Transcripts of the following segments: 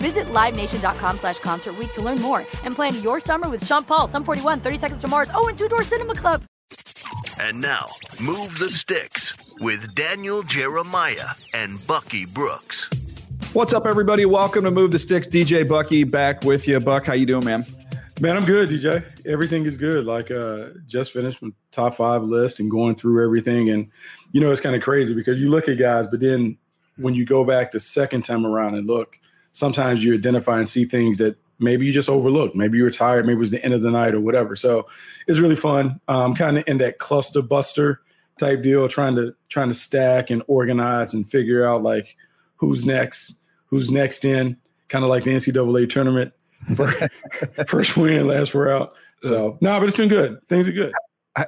Visit LiveNation.com slash Concert Week to learn more and plan your summer with Sean Paul, Sum 41, 30 Seconds to Mars, oh, and Two Door Cinema Club. And now, Move the Sticks with Daniel Jeremiah and Bucky Brooks. What's up, everybody? Welcome to Move the Sticks. DJ Bucky back with you. Buck, how you doing, man? Man, I'm good, DJ. Everything is good. Like, uh, just finished my top five list and going through everything. And, you know, it's kind of crazy because you look at guys, but then when you go back the second time around and look, sometimes you identify and see things that maybe you just overlooked. Maybe you were tired. Maybe it was the end of the night or whatever. So it's really fun. Um, kind of in that cluster buster type deal, trying to trying to stack and organize and figure out like who's next, who's next in, kind of like the NCAA tournament. First win, last we're out. So no, but it's been good. Things are good.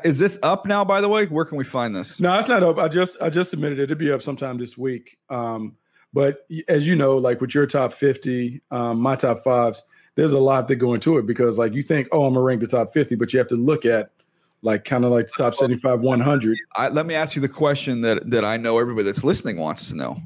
Is this up now? By the way, where can we find this? No, it's not up. I just I just submitted it. It'll be up sometime this week. Um, but as you know, like with your top fifty, um, my top fives, there's a lot that go into it because like you think, oh, I'm gonna rank the top 50, but you have to look at like kind of like the top 75, 100. I, let me ask you the question that that I know everybody that's listening wants to know.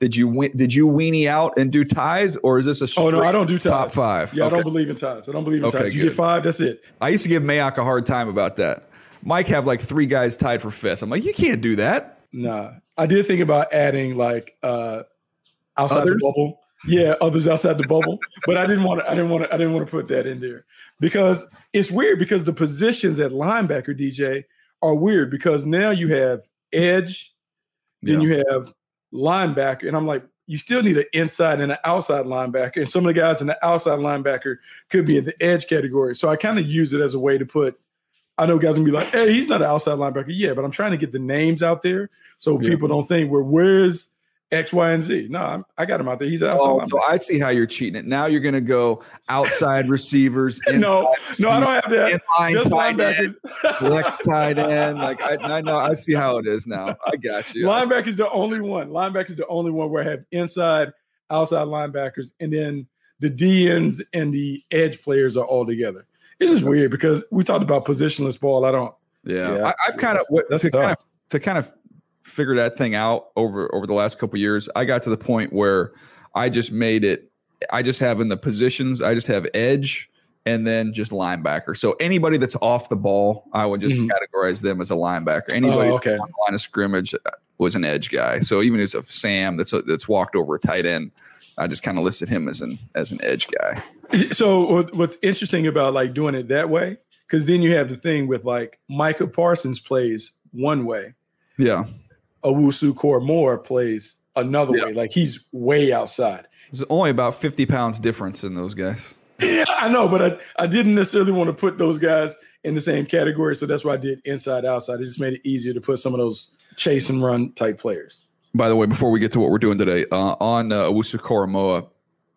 Did you win, did you weenie out and do ties, or is this a oh no? I don't do ties. top five? Yeah, okay. I don't believe in ties. I don't believe in okay, ties. You good. get five, that's it. I used to give Mayock a hard time about that. Mike have like three guys tied for fifth. I'm like, you can't do that. Nah, I did think about adding like uh outside Others? the bubble yeah, others outside the bubble. But I didn't want to. I didn't want to. I didn't want to put that in there because it's weird because the positions at linebacker DJ are weird because now you have edge, then yeah. you have linebacker, and I'm like, you still need an inside and an outside linebacker, and some of the guys in the outside linebacker could be in the edge category. So I kind of use it as a way to put. I know guys gonna be like, "Hey, he's not an outside linebacker." Yeah, but I'm trying to get the names out there so yeah. people don't think, "Well, where's X, Y, and Z. No, I'm, i got him out there. He's outside. Oh, so I see how you're cheating it. Now you're going to go outside receivers. no, no, I don't have that. Just linebackers. flex tight end. Like I, I know, I see how it is now. I got you. Linebacker is the only one. Linebacker is the only one where I have inside, outside linebackers, and then the DNs and the edge players are all together. It's just weird because we talked about positionless ball. I don't. Yeah, yeah I, have kind of that's to kind of to kind of figure that thing out over over the last couple years. I got to the point where I just made it. I just have in the positions. I just have edge and then just linebacker. So anybody that's off the ball, I would just mm-hmm. categorize them as a linebacker. Anybody oh, okay. on the line of scrimmage uh, was an edge guy. So even as a Sam that's a, that's walked over a tight end, I just kind of listed him as an as an edge guy. So what's interesting about like doing it that way, because then you have the thing with like Micah Parsons plays one way, yeah. Owusu-Koramoah plays another yeah. way, like he's way outside. There's only about fifty pounds difference in those guys. Yeah, I know, but I, I didn't necessarily want to put those guys in the same category, so that's why I did inside outside. It just made it easier to put some of those chase and run type players. By the way, before we get to what we're doing today, uh, on uh, Owusu-Koramoah,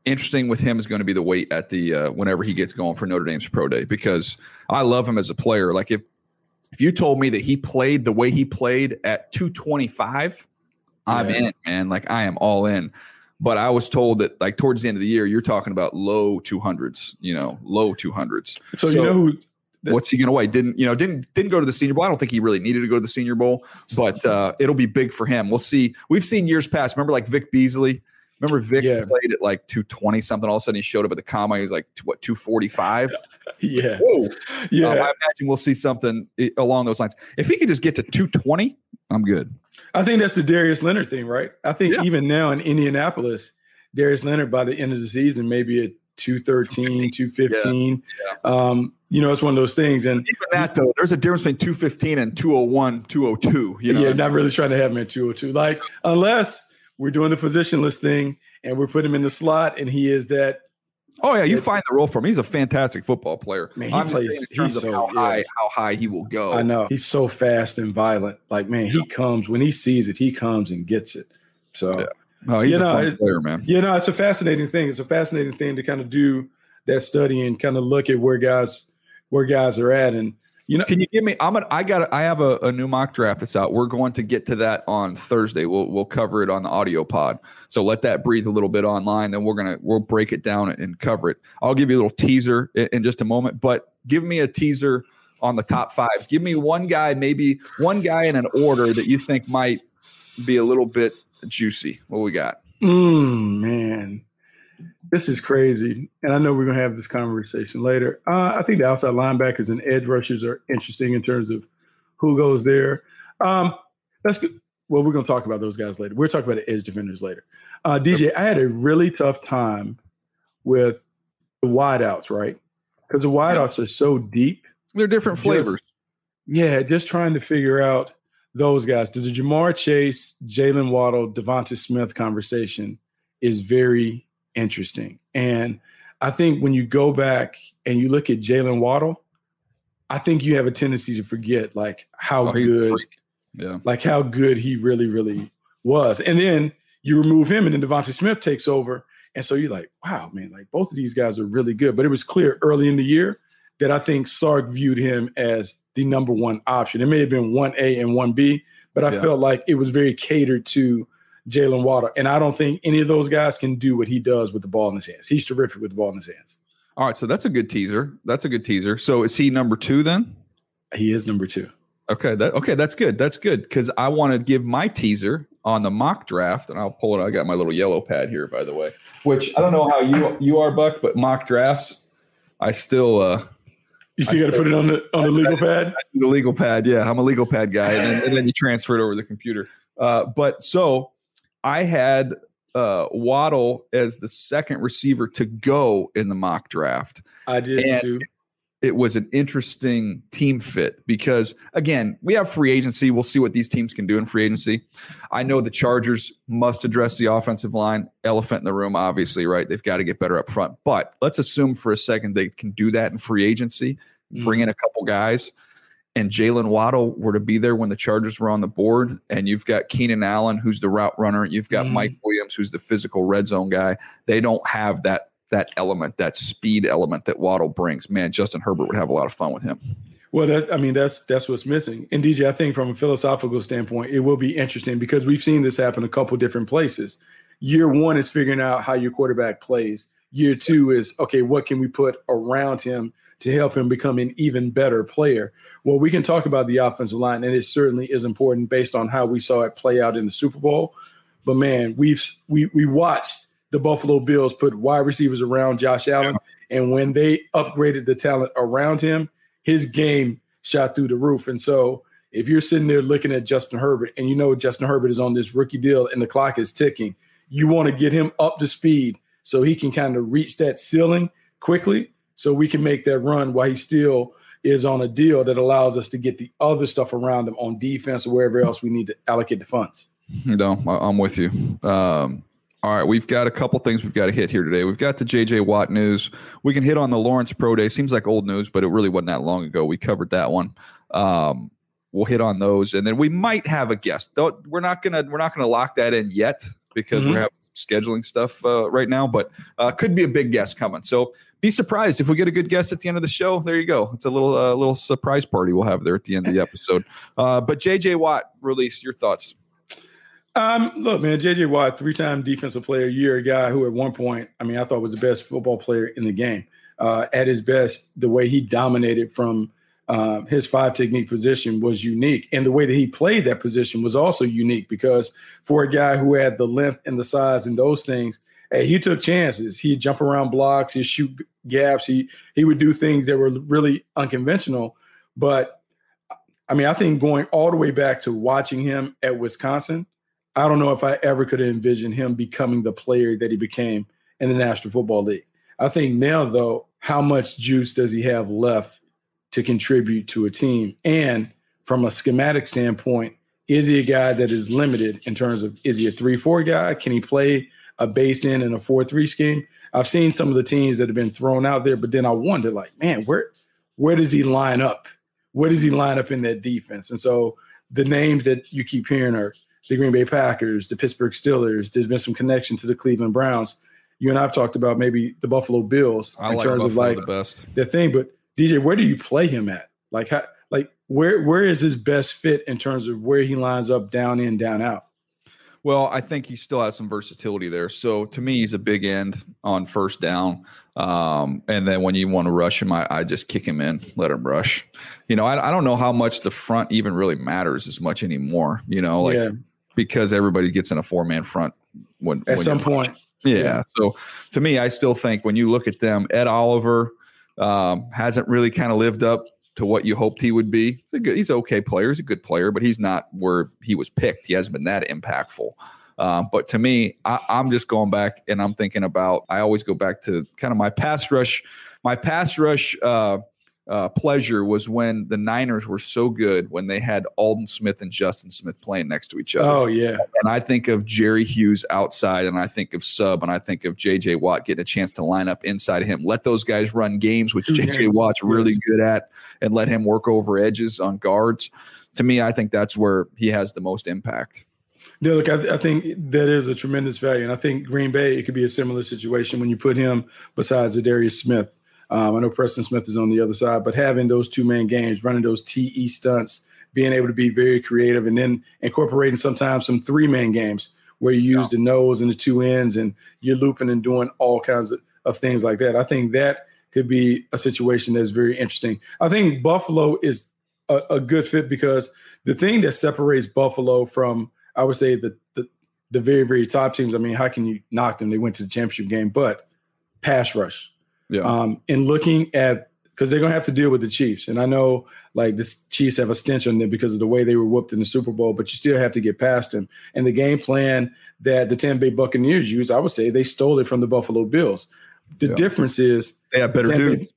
interesting with him is going to be the weight at the uh, whenever he gets going for Notre Dame's pro day because I love him as a player. Like if if you told me that he played the way he played at 225, yeah. I'm in, man. Like I am all in. But I was told that like towards the end of the year, you're talking about low 200s, you know, low 200s. So, so you know who what's he going to weigh? Didn't you know? Didn't didn't go to the Senior Bowl. I don't think he really needed to go to the Senior Bowl, but uh, it'll be big for him. We'll see. We've seen years past. Remember, like Vic Beasley. Remember Vic yeah. played at like 220 something. All of a sudden he showed up at the combine. He was like, what, 245? Yeah. Whoa. Yeah. Um, I imagine we'll see something along those lines. If he could just get to 220, I'm good. I think that's the Darius Leonard thing, right? I think yeah. even now in Indianapolis, Darius Leonard by the end of the season, maybe at 213, 215. Yeah. Um, you know, it's one of those things. And even that though, there's a difference between 215 and 201, 202. You know, yeah, not really trying to have him at 202. Like, unless we're doing the positionless thing and we're putting him in the slot and he is that. Oh yeah, you find the role for him. He's a fantastic football player. Man, he I'm plays in terms of so, how yeah. high how high he will go. I know he's so fast and violent. Like man, he comes when he sees it, he comes and gets it. So. Oh, he's you know, a player, man. You know, it's a fascinating thing. It's a fascinating thing to kind of do that study and kind of look at where guys where guys are at. And you know, can you give me? I'm gonna. I got. I have a, a, new mock draft that's out. We're going to get to that on Thursday. We'll we'll cover it on the audio pod. So let that breathe a little bit online. Then we're gonna we'll break it down and cover it. I'll give you a little teaser in, in just a moment. But give me a teaser on the top fives. Give me one guy, maybe one guy in an order that you think might be a little bit juicy. What we got? Mm, man, this is crazy. And I know we're going to have this conversation later. Uh, I think the outside linebackers and edge rushers are interesting in terms of who goes there. Um, that's good. Well, we're going to talk about those guys later. We're talking about the edge defenders later. Uh, DJ, I had a really tough time with the wideouts, right? Because the wideouts yeah. are so deep. They're different flavors. Just, yeah, just trying to figure out those guys. The Ja'Marr Chase, Jalen Waddle, DeVonta Smith conversation is very interesting. And I think when you go back and you look at Jalen Waddle, I think you have a tendency to forget like how oh, good, yeah, like how good he really, really was. And then you remove him, and then DeVonta Smith takes over. And so you're like, wow, man, like both of these guys are really good. But it was clear early in the year that I think Sark viewed him as the number one option. It may have been 1A and 1B, but I yeah. felt like it was very catered to Jalen Waddle. And I don't think any of those guys can do what he does with the ball in his hands. He's terrific with the ball in his hands. All right. So that's a good teaser. That's a good teaser. So is he number two then? He is number two. Okay. That okay, that's good. That's good. Because I want to give my teaser on the mock draft, and I'll pull it. I got my little yellow pad here, by the way. Which I don't know how you you are, Buck, but mock drafts, I still uh you still got to put it on the on the legal pad. The legal pad, yeah. I'm a legal pad guy, and then, and then you transfer it over the computer. Uh, but so I had uh, Waddle as the second receiver to go in the mock draft. I did and too. It was an interesting team fit because, again, we have free agency. We'll see what these teams can do in free agency. I know the Chargers must address the offensive line. Elephant in the room, obviously, right? They've got to get better up front. But let's assume for a second they can do that in free agency, mm. bring in a couple guys and Jalen Waddle were to be there when the Chargers were on the board, and you've got Keenan Allen, who's the route runner, you've got mm. Mike Williams, who's the physical red zone guy. They don't have that that element, that speed element that Waddle brings. Man, Justin Herbert would have a lot of fun with him. Well, that, I mean, that's that's what's missing. And DJ, I think from a philosophical standpoint, it will be interesting because we've seen this happen a couple different places. Year one is figuring out how your quarterback plays. Year two is okay, what can we put around him to help him become an even better player. Well, we can talk about the offensive line, and it certainly is important based on how we saw it play out in the Super Bowl. But man, we've we we watched the Buffalo Bills put wide receivers around Josh Allen, And when they upgraded the talent around him, his game shot through the roof. And so if you're sitting there looking at Justin Herbert and you know Justin Herbert is on this rookie deal and the clock is ticking, you want to get him up to speed so he can kind of reach that ceiling quickly so we can make that run while he still is on a deal that allows us to get the other stuff around him on defense or wherever else we need to allocate the funds. No, I'm with you. Um, all right, we've got a couple things we've got to hit here today. We've got the JJ Watt news. We can hit on the Lawrence Pro Day. Seems like old news, but it really wasn't that long ago. We covered that one. Um, we'll hit on those, and then we might have a guest. Though we're not gonna we're not gonna lock that in yet because mm-hmm. we're having scheduling stuff uh, right now. But uh, could be a big guest coming. So be surprised if we get a good guest at the end of the show. There you go. It's a little uh, little surprise party we'll have there at the end of the episode. Uh, but JJ Watt release your thoughts. Um, look, man, JJ Watt, three-time defensive player year, a guy who at one point, I mean, I thought was the best football player in the game. Uh, at his best, the way he dominated from uh, his five technique position was unique, and the way that he played that position was also unique because for a guy who had the length and the size and those things, hey, he took chances. He'd jump around blocks, he'd shoot gaps, he he would do things that were really unconventional. But I mean, I think going all the way back to watching him at Wisconsin I don't know if I ever could envision him becoming the player that he became in the National Football League. I think now, though, how much juice does he have left to contribute to a team? And from a schematic standpoint, is he a guy that is limited in terms of is he a 3 4 guy? Can he play a base in in a 4 3 scheme? I've seen some of the teams that have been thrown out there, but then I wonder, like, man, where where does he line up? Where does he line up in that defense? And so the names that you keep hearing are the Green Bay Packers, the Pittsburgh Steelers. There's been some connection to the Cleveland Browns. You and I've talked about maybe the Buffalo Bills I in like terms Buffalo of like the best the thing. But DJ, where do you play him at? Like how, like where where is his best fit in terms of where he lines up down in, down out? Well, I think he still has some versatility there. So to me, he's a big end on first down. Um, and then when you want to rush him, I, I, just kick him in, let him rush. You know, I, I, don't know how much the front even really matters as much anymore. You know, like yeah because everybody gets in a four man front when at when some point. Yeah. yeah. So to me, I still think when you look at them, Ed Oliver um, hasn't really kind of lived up to what you hoped he would be. He's a good, he's an okay player. He's a good player, but he's not where he was picked. He hasn't been that impactful. Um, but to me, I, I'm just going back and I'm thinking about. I always go back to kind of my pass rush, my pass rush. Uh, uh, pleasure was when the Niners were so good when they had Aldon Smith and Justin Smith playing next to each other. Oh yeah, and I think of Jerry Hughes outside, and I think of Sub, and I think of J.J. Watt getting a chance to line up inside of him. Let those guys run games, which J.J. Watt's really good at, and let him work over edges on guards. To me, I think that's where he has the most impact. Yeah, look, I, I, think that is a tremendous value, and I think Green Bay it could be a similar situation when you put him besides Darius Smith. Um, I know Preston Smith is on the other side, but having those two man games, running those TE stunts, being able to be very creative, and then incorporating sometimes some three man games where you use yeah. the nose and the two ends and you're looping and doing all kinds of, of things like that. I think that could be a situation that's very interesting. I think Buffalo is a, a good fit because the thing that separates Buffalo from, I would say, the, the the very very top teams. I mean, how can you knock them? They went to the championship game, but pass rush. Yeah. Um, and looking at because they're gonna have to deal with the Chiefs, and I know like the Chiefs have a stench on them because of the way they were whooped in the Super Bowl, but you still have to get past them. And the game plan that the Tampa Bay Buccaneers used, I would say they stole it from the Buffalo Bills. The yeah. difference is they have better dudes.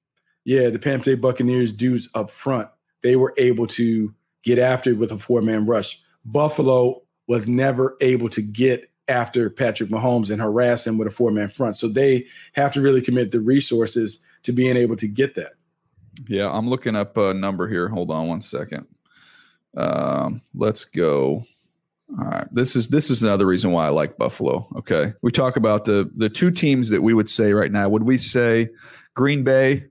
Yeah, the Tampa Bay Buccaneers dudes up front, they were able to get after it with a four man rush. Buffalo was never able to get after Patrick Mahomes and harass him with a four man front. So they have to really commit the resources to being able to get that. Yeah, I'm looking up a number here. Hold on one second. Um, let's go. All right. This is this is another reason why I like Buffalo. Okay. We talk about the the two teams that we would say right now. Would we say Green Bay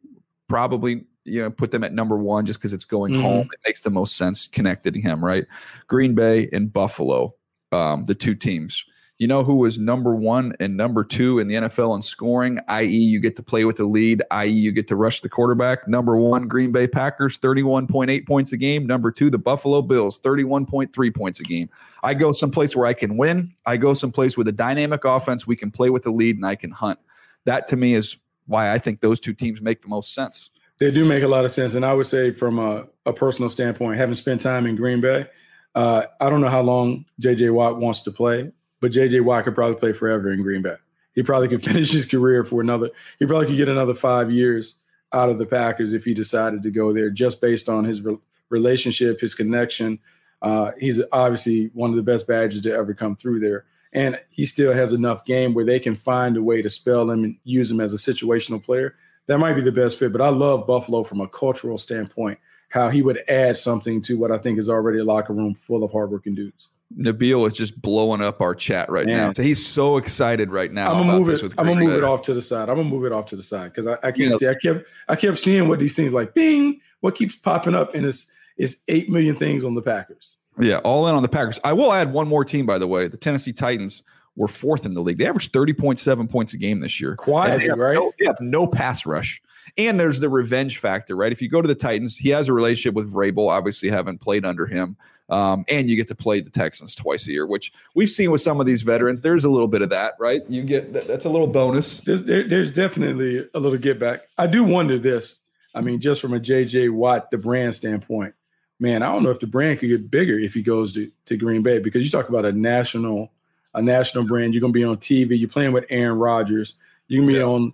probably you know put them at number one just because it's going mm-hmm. home? It makes the most sense connected to him, right? Green Bay and Buffalo, um, the two teams. You know who was number one and number two in the NFL in scoring, i.e., you get to play with the lead, i.e., you get to rush the quarterback. Number one, Green Bay Packers, 31.8 points a game. Number two, the Buffalo Bills, 31.3 points a game. I go someplace where I can win. I go someplace with a dynamic offense. We can play with the lead and I can hunt. That to me is why I think those two teams make the most sense. They do make a lot of sense. And I would say, from a, a personal standpoint, having spent time in Green Bay, uh, I don't know how long JJ Watt wants to play, but JJ Watt could probably play forever in Green Bay. He probably could finish his career for another, he probably could get another five years out of the Packers if he decided to go there just based on his re- relationship, his connection. Uh, he's obviously one of the best Badgers to ever come through there. And he still has enough game where they can find a way to spell him and use him as a situational player that might be the best fit. But I love Buffalo from a cultural standpoint, how he would add something to what I think is already a locker room full of hardworking dudes. Nabil is just blowing up our chat right Man. now. So he's so excited right now. I'm gonna move it. I'm gonna move it off to the side. I'm gonna move it off to the side because I, I, can't you know, see. I kept I kept seeing what these things like bing. What keeps popping up and it's it's eight million things on the Packers. Yeah, all in on the Packers. I will add one more team, by the way. The Tennessee Titans were fourth in the league. They averaged 30.7 points a game this year. Quietly, right? No, they have no pass rush. And there's the revenge factor, right? If you go to the Titans, he has a relationship with Vrabel. Obviously, haven't played under him. Um, and you get to play the Texans twice a year, which we've seen with some of these veterans. There's a little bit of that, right? You get that, that's a little bonus. There's, there, there's definitely a little get back. I do wonder this. I mean, just from a JJ Watt, the brand standpoint, man, I don't know if the brand could get bigger if he goes to, to Green Bay because you talk about a national a national brand. You're gonna be on TV. You're playing with Aaron Rodgers. You're gonna be yeah. on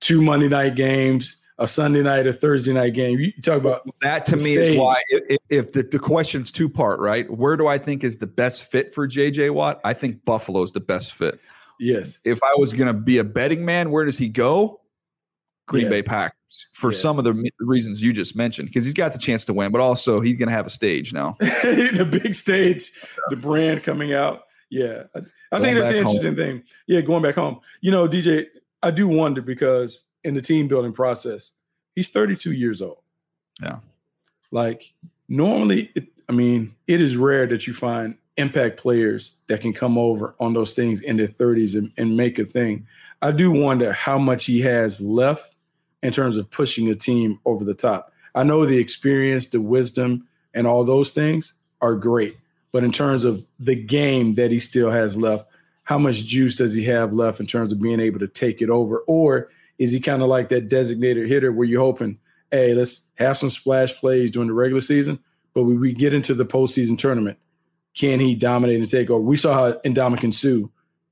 two Monday night games, a Sunday night, a Thursday night game. You, talk about that to me stage. is why if, if the, the question's two part, right? Where do I think is the best fit for JJ Watt? I think Buffalo's the best fit. Yes. If I was gonna be a betting man, where does he go? Green yeah. Bay Packers for yeah. some of the reasons you just mentioned because he's got the chance to win, but also he's going to have a stage now. the big stage, the brand coming out. Yeah, I, I think that's the interesting home. thing. Yeah, going back home. You know, DJ, I do wonder because in the team building process, he's 32 years old. Yeah. Like normally, it, I mean, it is rare that you find impact players that can come over on those things in their 30s and, and make a thing. I do wonder how much he has left in terms of pushing a team over the top. I know the experience, the wisdom, and all those things are great. But in terms of the game that he still has left, how much juice does he have left in terms of being able to take it over? Or is he kind of like that designated hitter where you're hoping, hey, let's have some splash plays during the regular season, but when we get into the postseason tournament, can he dominate and take over? We saw how Ndamukong Suh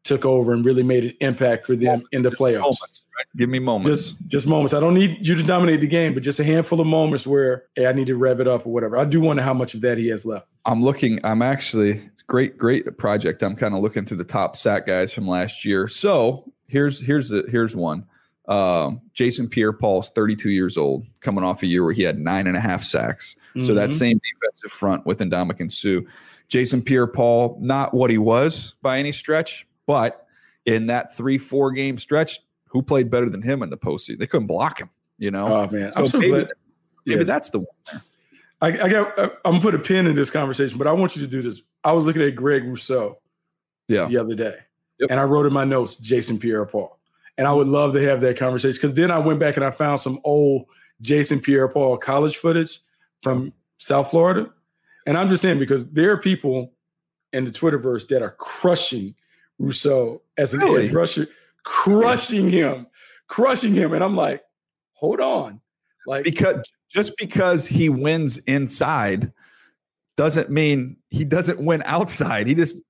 took over and really made an impact for them moments, in the playoffs. Moments, right? Give me moments. Just, just moments. I don't need you to dominate the game, but just a handful of moments where hey, I need to rev it up or whatever. I do wonder how much of that he has left. I'm looking. I'm actually it's great, great project. I'm kind of looking through the top sack guys from last year. So here's here's the here's one. Um, Jason Pierre Paul is 32 years old, coming off a year where he had nine and a half sacks. Mm-hmm. So that mm-hmm. same defensive front with Ndamukong Suh. Jason Pierre-Paul, not what he was by any stretch, but in that three, four game stretch, who played better than him in the postseason? They couldn't block him, you know? Oh, man. So I'm so maybe, glad. maybe yes. that's the one I, I got. I'm gonna put a pin in this conversation, but I want you to do this. I was looking at Greg Rousseau, yeah, the other day, yep. and I wrote in my notes Jason Pierre-Paul, and I would love to have that conversation because then I went back and I found some old Jason Pierre-Paul college footage from South Florida, and I'm just saying because there are people in the Twitterverse that are crushing Rousseau as an really? edge rusher, crushing him, crushing him. And I'm like, hold on. Like because just because he wins inside doesn't mean he doesn't win outside. He just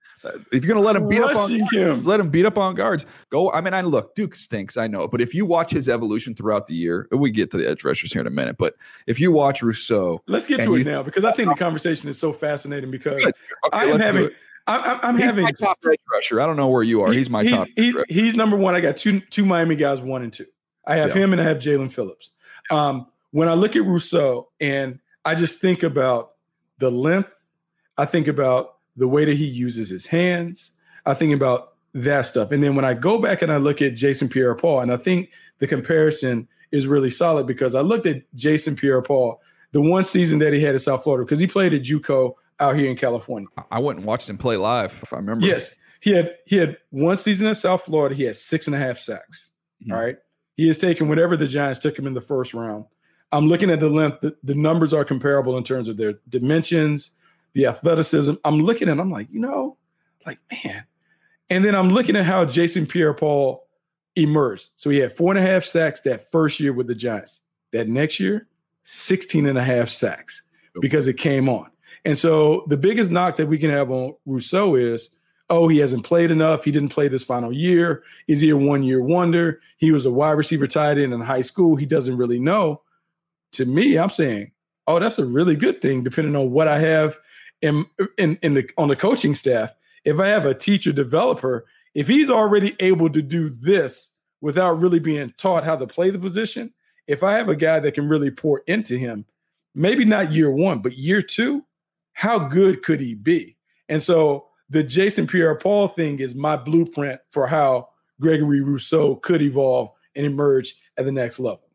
if you're gonna let him beat up on him. let him beat up on guards. Go. I mean, I look, Duke stinks, I know, but if you watch his evolution throughout the year, we get to the edge rushers here in a minute. But if you watch Rousseau, let's get to it now because I think the conversation is so fascinating because okay, I am having I'm, I'm he's having my top edge rusher. I don't know where you are. He, he's my he's, top. He, he's number one. I got two two Miami guys, one and two. I have yeah. him and I have Jaelan Phillips. Um, when I look at Rousseau and I just think about the length, I think about the way that he uses his hands. I think about that stuff. And then when I go back and I look at Jason Pierre-Paul, and I think the comparison is really solid because I looked at Jason Pierre-Paul the one season that he had at South Florida because he played at JUCO out here in California. I went and watched him play live, if I remember. Yes, he had he had one season at South Florida. He had six and a half sacks. Mm-hmm. All right, he has taken whatever the Giants took him in the first round. I'm looking at the length. The, the numbers are comparable in terms of their dimensions, the athleticism. I'm looking at. I'm like, you know, like man. And then I'm looking at how Jason Pierre-Paul emerged. So he had four and a half sacks that first year with the Giants. That next year, 16 and a half sacks because it came on. And so the biggest knock that we can have on Rousseau is, oh, he hasn't played enough. He didn't play this final year. Is he a one year wonder? He was a wide receiver tight end in high school. He doesn't really know. To me, I'm saying, oh, that's a really good thing, depending on what I have in, in, in the on the coaching staff. If I have a teacher developer, if he's already able to do this without really being taught how to play the position, if I have a guy that can really pour into him, maybe not year one, but year two, how good could he be? And so the Jason Pierre Paul thing is my blueprint for how Gregory Rousseau could evolve and emerge at the next level.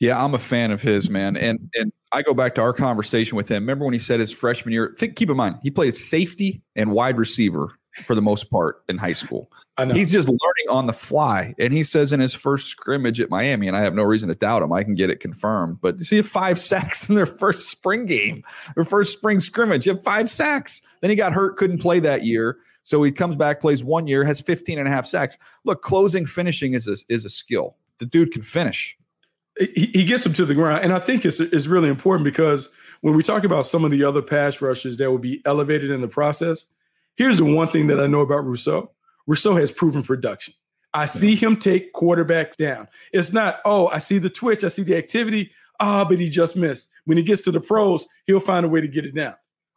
Yeah, I'm a fan of his, man. And and I go back to our conversation with him. Remember when he said his freshman year? Think, keep in mind, he plays safety and wide receiver for the most part in high school. He's just learning on the fly. And he says in his first scrimmage at Miami, and I have no reason to doubt him, I can get it confirmed. But you see five sacks in their first spring game, their first spring scrimmage. You have five sacks. Then he got hurt, couldn't play that year. So he comes back, plays one year, has 15 and a half sacks. Look, closing finishing is a, is a skill. The dude can finish. He, he gets him to the ground. And I think it's, it's really important because when we talk about some of the other pass rushers that will be elevated in the process – Here's the one thing that I know about Rousseau Rousseau has proven production. I see him take quarterbacks down. It's not, oh, I see the twitch, I see the activity. Ah, but he just missed. When he gets to the pros, he'll find a way to get it down.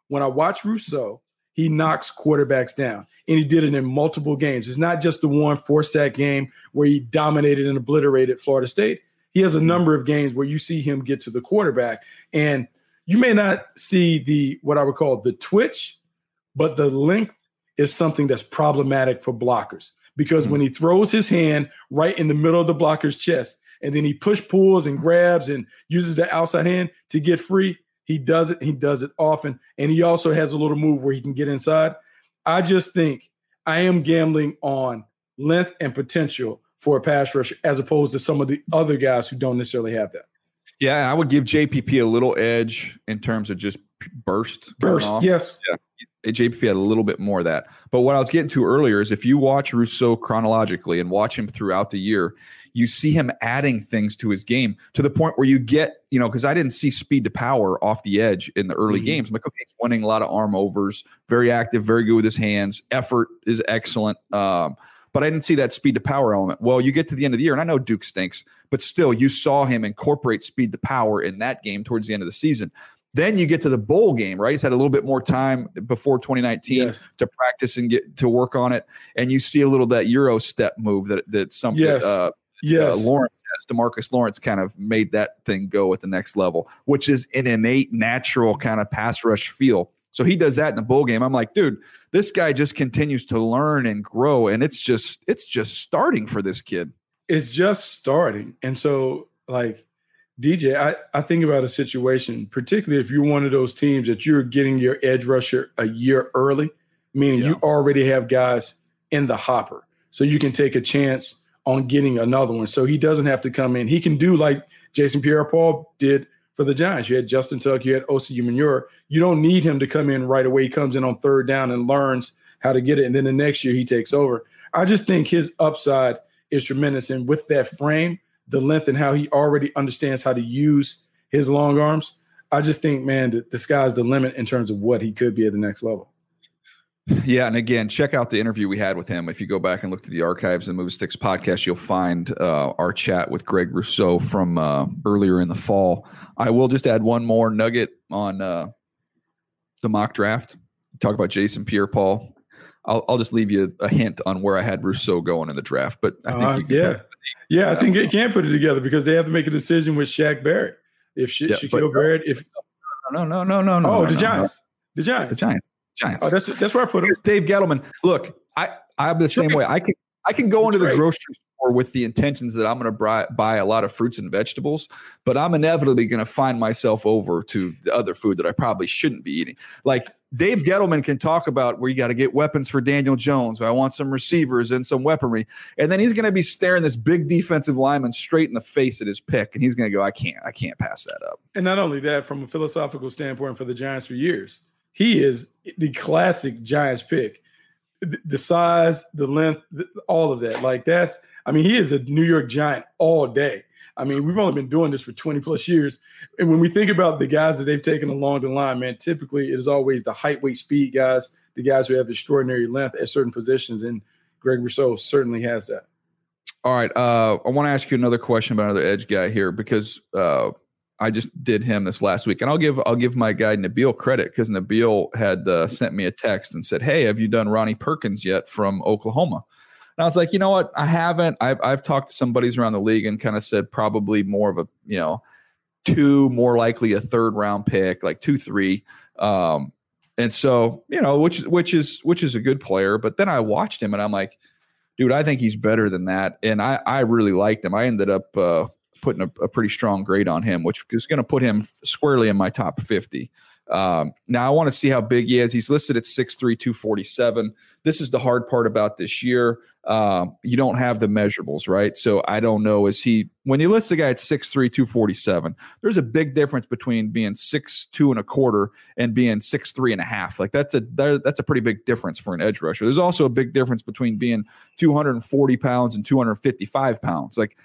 When I watch Rousseau, he knocks quarterbacks down, and he did it in multiple games. It's not just the one four sack game where he dominated and obliterated Florida State. He has a number of games where you see him get to the quarterback, and you may not see the what I would call the twitch but the length is something that's problematic for blockers because mm-hmm. when he throws his hand right in the middle of the blocker's chest and then he push pulls and grabs and uses the outside hand to get free, he does it. He does it often. And he also has a little move where he can get inside. I just think I am gambling on length and potential for a pass rusher as opposed to some of the other guys who don't necessarily have that. Yeah, I would give JPP a little edge in terms of just burst. Burst, yes. Yeah. JPP had a little bit more of that. But what I was getting to earlier is if you watch Rousseau chronologically and watch him throughout the year, you see him adding things to his game to the point where you get, you know, because I didn't see speed to power off the edge in the early mm-hmm. games. I'm like, okay, he's winning a lot of arm overs, very active, very good with his hands. Effort is excellent. Um, but I didn't see that speed to power element. Well, you get to the end of the year, and I know Duke stinks, but still, you saw him incorporate speed to power in that game towards the end of the season. Then you get to the bowl game, right? He's had a little bit more time before 2019 yes. to practice and get to work on it, and you see a little that Euro step move that that something yes. uh, yes. Uh, Lawrence has. Demarcus Lawrence kind of made that thing go at the next level, which is an innate, natural kind of pass rush feel. So he does that in the bowl game. I'm like, dude, this guy just continues to learn and grow, and it's just it's just starting for this kid. It's just starting, and so like DJ, I, I think about a situation, particularly if you're one of those teams that you're getting your edge rusher a year early, meaning yeah. you already have guys in the hopper. So you can take a chance on getting another one. So he doesn't have to come in. He can do like Jason Pierre Paul did for the Giants. You had Justin Tuck, you had Osi Umenyiora. You don't need him to come in right away. He comes in on third down and learns how to get it. And then the next year he takes over. I just think his upside is tremendous. And with that frame – the length and how he already understands how to use his long arms. I just think, man, the, the sky's the limit in terms of what he could be at the next level. Yeah, and again, check out the interview we had with him. If you go back and look through the archives of the Move the Sticks podcast, you'll find uh, our chat with Greg Rousseau from uh, earlier in the fall. I will just add one more nugget on uh, the mock draft. Talk about Jason Pierre-Paul. I'll, I'll just leave you a hint on where I had Rousseau going in the draft, but I think uh, you can yeah. Yeah, I think it can put it together because they have to make a decision with Shaq Barrett. If Sha- yeah, Shaquille Barrett, if no, no, no, no, no. Oh, no, the no, Giants, no. the Giants, the Giants, Giants. Oh, that's that's where I put him. Dave Gettleman. Look, I I'm the same way. I can I can go into the grocery store with the intentions that I'm going to buy, buy a lot of fruits and vegetables, but I'm inevitably going to find myself over to the other food that I probably shouldn't be eating. Like Dave Gettleman can talk about where you got to get weapons for Daniel Jones. I want some receivers and some weaponry. And then he's going to be staring this big defensive lineman straight in the face at his pick. And he's going to go, I can't, I can't pass that up. And not only that, from a philosophical standpoint for the Giants for years, he is the classic Giants pick. The size, the length, all of that. Like that's, I mean, he is a New York Giant all day. I mean, we've only been doing this for 20 plus years. And when we think about the guys that they've taken along the line, man, typically it is always the height, weight, speed guys, the guys who have extraordinary length at certain positions. And Greg Rousseau certainly has that. All right. Uh, I want to ask you another question about another edge guy here because uh, I just did him this last week, and I'll give I'll give my guy Nabil credit because Nabil had uh, sent me a text and said, "Hey, have you done Ronnie Perkins yet from Oklahoma?" And I was like, you know what, I haven't. I've I've talked to some buddies around the league and kind of said probably more of a you know two, more likely a third round pick, like two three. Um, and so you know, which which is which is a good player. But then I watched him and I'm like, dude, I think he's better than that. And I I really liked him. I ended up. Uh, putting a, a pretty strong grade on him, which is going to put him squarely in my top 50. Um, now, I want to see how big he is. He's listed at 6'3, 247. This is the hard part about this year. Um, you don't have the measurables, right? So I don't know. Is he, when you list the guy at 6'3, 247, there's a big difference between being 6'2 and a quarter and being 6'3 and a half. Like that's a, that's a pretty big difference for an edge rusher. There's also a big difference between being 240 pounds and 255 pounds. Like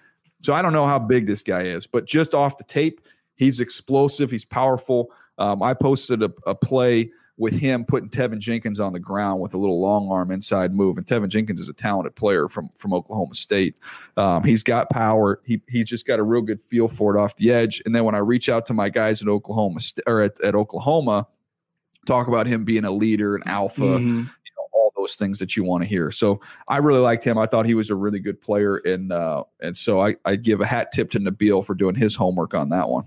so I don't know how big this guy is, but just off the tape, he's explosive. He's powerful. Um, I posted a, a, play with him putting Teven Jenkins on the ground with a little long arm inside move, and Teven Jenkins is a talented player from from Oklahoma State. Um, he's got power. He he's just got a real good feel for it off the edge. And then when I reach out to my guys at Oklahoma or at, at Oklahoma, talk about him being a leader, an alpha. Mm-hmm those things that you want to hear. So I really liked him. I thought he was a really good player, and uh, and so I I give a hat tip to Nabil for doing his homework on that one.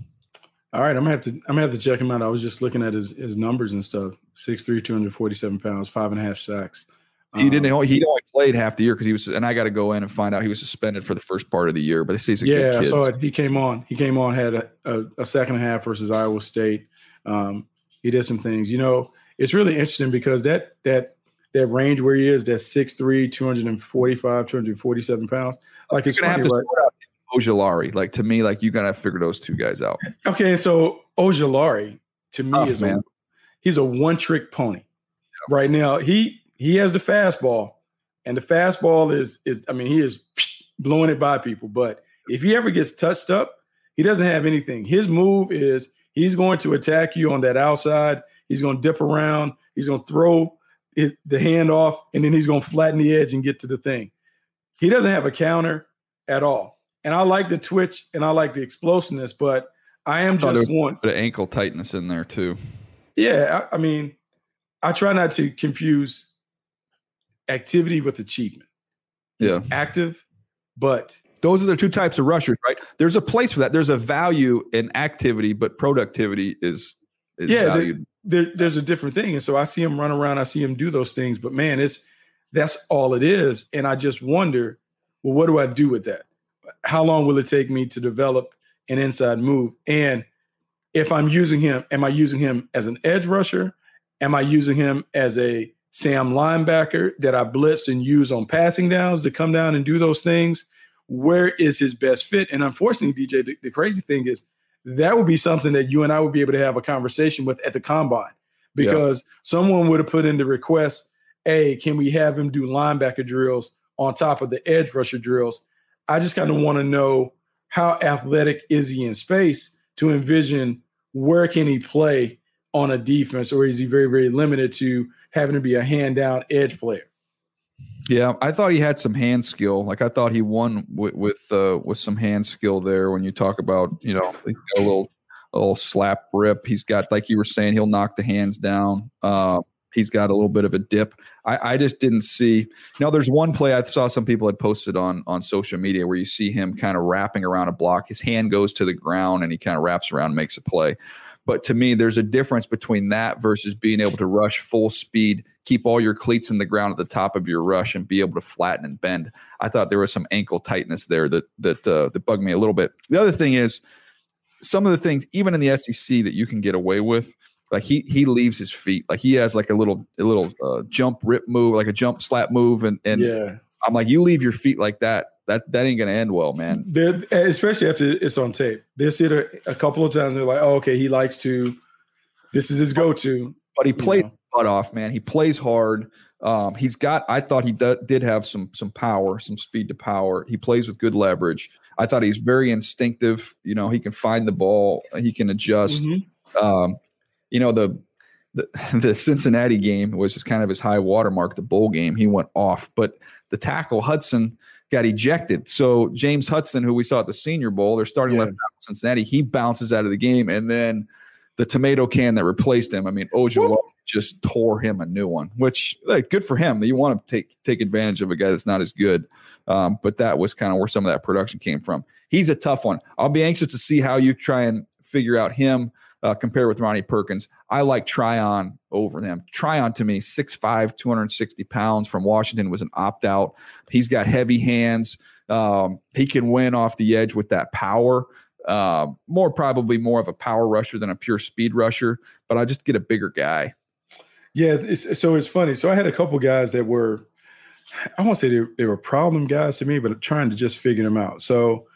All right, I'm gonna have to I'm gonna have to check him out. I was just looking at his his numbers and stuff. 6'3", 247 pounds, five and a half sacks. He didn't. Um, he only played half the year because he was, and I got to go in and find out he was suspended for the first part of the year. But they say he's a yeah, good kid. I saw it. He came on. He came on, had a, a, a second and a half versus Iowa State. Um, he did some things. You know, it's really interesting because that that that range where he is, that's 6'3, 245, 247 pounds. Like you it's gonna funny, have to right? sort out Ojulari. Like to me, like you gotta figure those two guys out. Okay, so Ojulari to me Tough, is man. a, he's a one trick pony. Right now, he he has the fastball, and the fastball is is I mean he is blowing it by people. But if he ever gets touched up, he doesn't have anything. His move is he's going to attack you on that outside. He's going to dip around. He's going to throw his, the handoff, and then he's going to flatten the edge and get to the thing. He doesn't have a counter at all. And I like the twitch and I like the explosiveness, but I am I just one. But ankle tightness in there too. Yeah, I, I mean, I try not to confuse activity with achievement. He's Yeah. active, but Those are the two types of rushers, right? There's a place for that. There's a value in activity, but productivity is is Yeah, the- valued. There, there's a different thing. And so I see him run around, I see him do those things, but man, it's that's all it is. And I just wonder, well, what do I do with that? How long will it take me to develop an inside move? And if I'm using him, am I using him as an edge rusher? Am I using him as a Sam linebacker that I blitz and use on passing downs to come down and do those things? Where is his best fit? And unfortunately, DJ, the, the crazy thing is that would be something that you and I would be able to have a conversation with at the combine because someone would have put in the request, hey, can we have him do linebacker drills on top of the edge rusher drills? I just kind of want to know how athletic is he in space to envision where can he play on a defense, or is he very, very limited to having to be a hand down edge player? Yeah, I thought he had some hand skill. Like I thought he won with with, uh, with some hand skill there. When you talk about, you know, a little a little slap rip. He's got, like you were saying, he'll knock the hands down. Uh, he's got a little bit of a dip. I, I just didn't see. Now, there's one play I saw some people had posted on on social media where you see him kind of wrapping around a block. His hand goes to the ground and he kind of wraps around and makes a play. But to me, there's a difference between that versus being able to rush full speed, keep all your cleats in the ground at the top of your rush, and be able to flatten and bend. I thought there was some ankle tightness there that that uh, that bugged me a little bit. The other thing is some of the things, even in the SEC, that you can get away with. Like he he leaves his feet, like he has like a little a little uh, jump rip move, like a jump slap move, and and yeah, I'm like, you leave your feet like that, that that ain't gonna end well, man. They're, especially after it's on tape. They see it a, a couple of times. They're like, "Oh, okay, he likes to. This is his go-to." But he plays. Butt off, man. He plays hard. Um, he's got. I thought he d- did have some some power, some speed to power. He plays with good leverage. I thought he's very instinctive. You know, he can find the ball. He can adjust. Mm-hmm. Um, you know the, the the Cincinnati game was just kind of his high watermark. The bowl game, he went off, but the tackle Hudson got ejected. So James Hudson, who we saw at the Senior Bowl, they're starting yeah. left tackle Cincinnati. He bounces out of the game, and then the tomato can that replaced him. I mean, Ojo just tore him a new one, which like, good for him. You want to take take advantage of a guy that's not as good. Um, but that was kind of where some of that production came from. He's a tough one. I'll be anxious to see how you try and figure out him uh, compared with Ronnie Perkins. I like Tryon over them. Tryon to me, 6'5, 260 pounds from Washington was an opt out. He's got heavy hands. Um, he can win off the edge with that power. Uh, more probably more of a power rusher than a pure speed rusher, but I just get a bigger guy. Yeah, it's, so it's funny. So I had a couple guys that were, I won't say they, they were problem guys to me, but I'm trying to just figure them out. So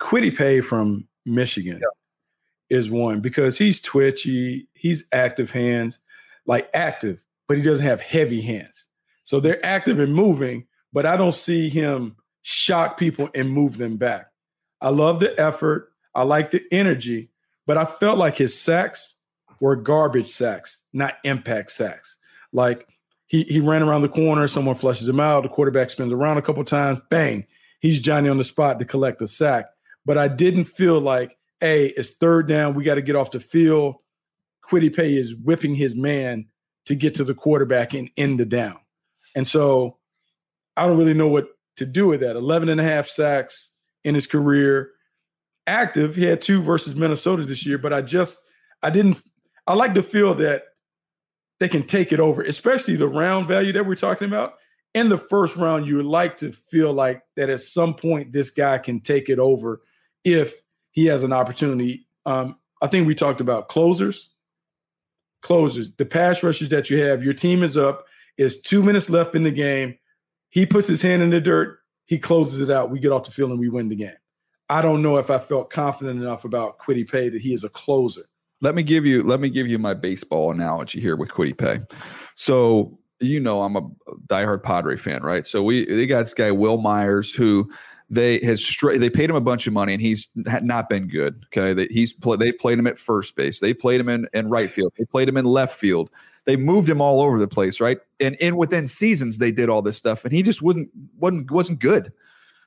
Kwity Paye from Michigan yeah. is one because he's twitchy, he's active hands, like active, but he doesn't have heavy hands. So they're active and moving, but I don't see him shock people and move them back. I love the effort. I like the energy, but I felt like his sacks were garbage sacks, not impact sacks. Like he he ran around the corner, someone flushes him out, the quarterback spins around a couple times, bang, he's Johnny on the spot to collect the sack. But I didn't feel like, hey, it's third down, we got to get off the field. Kwity Paye is whipping his man to get to the quarterback and end the down. And so I don't really know what to do with that. 11 and a half sacks in his career. Active, he had two versus Minnesota this year, but I just I didn't I like to feel that they can take it over, especially the round value that we're talking about. In the first round, you would like to feel like that at some point this guy can take it over if he has an opportunity. Um, I think we talked about closers. Closers, the pass rushers that you have, your team is up. Is two minutes left in the game. He puts his hand in the dirt. He closes it out. We get off the field and we win the game. I don't know if I felt confident enough about Kwity Paye that he is a closer let me give you let me give you my baseball analogy here with Kwity Paye. So you know I'm a diehard Padre fan, right? So we they got this guy Will Myers who they has straight they paid him a bunch of money and he's not been good. Okay, they, he's play, they played him at first base, they played him in, in right field, they played him in left field, they moved him all over the place, right? And in within seasons they did all this stuff, and he just wasn't wasn't wasn't good.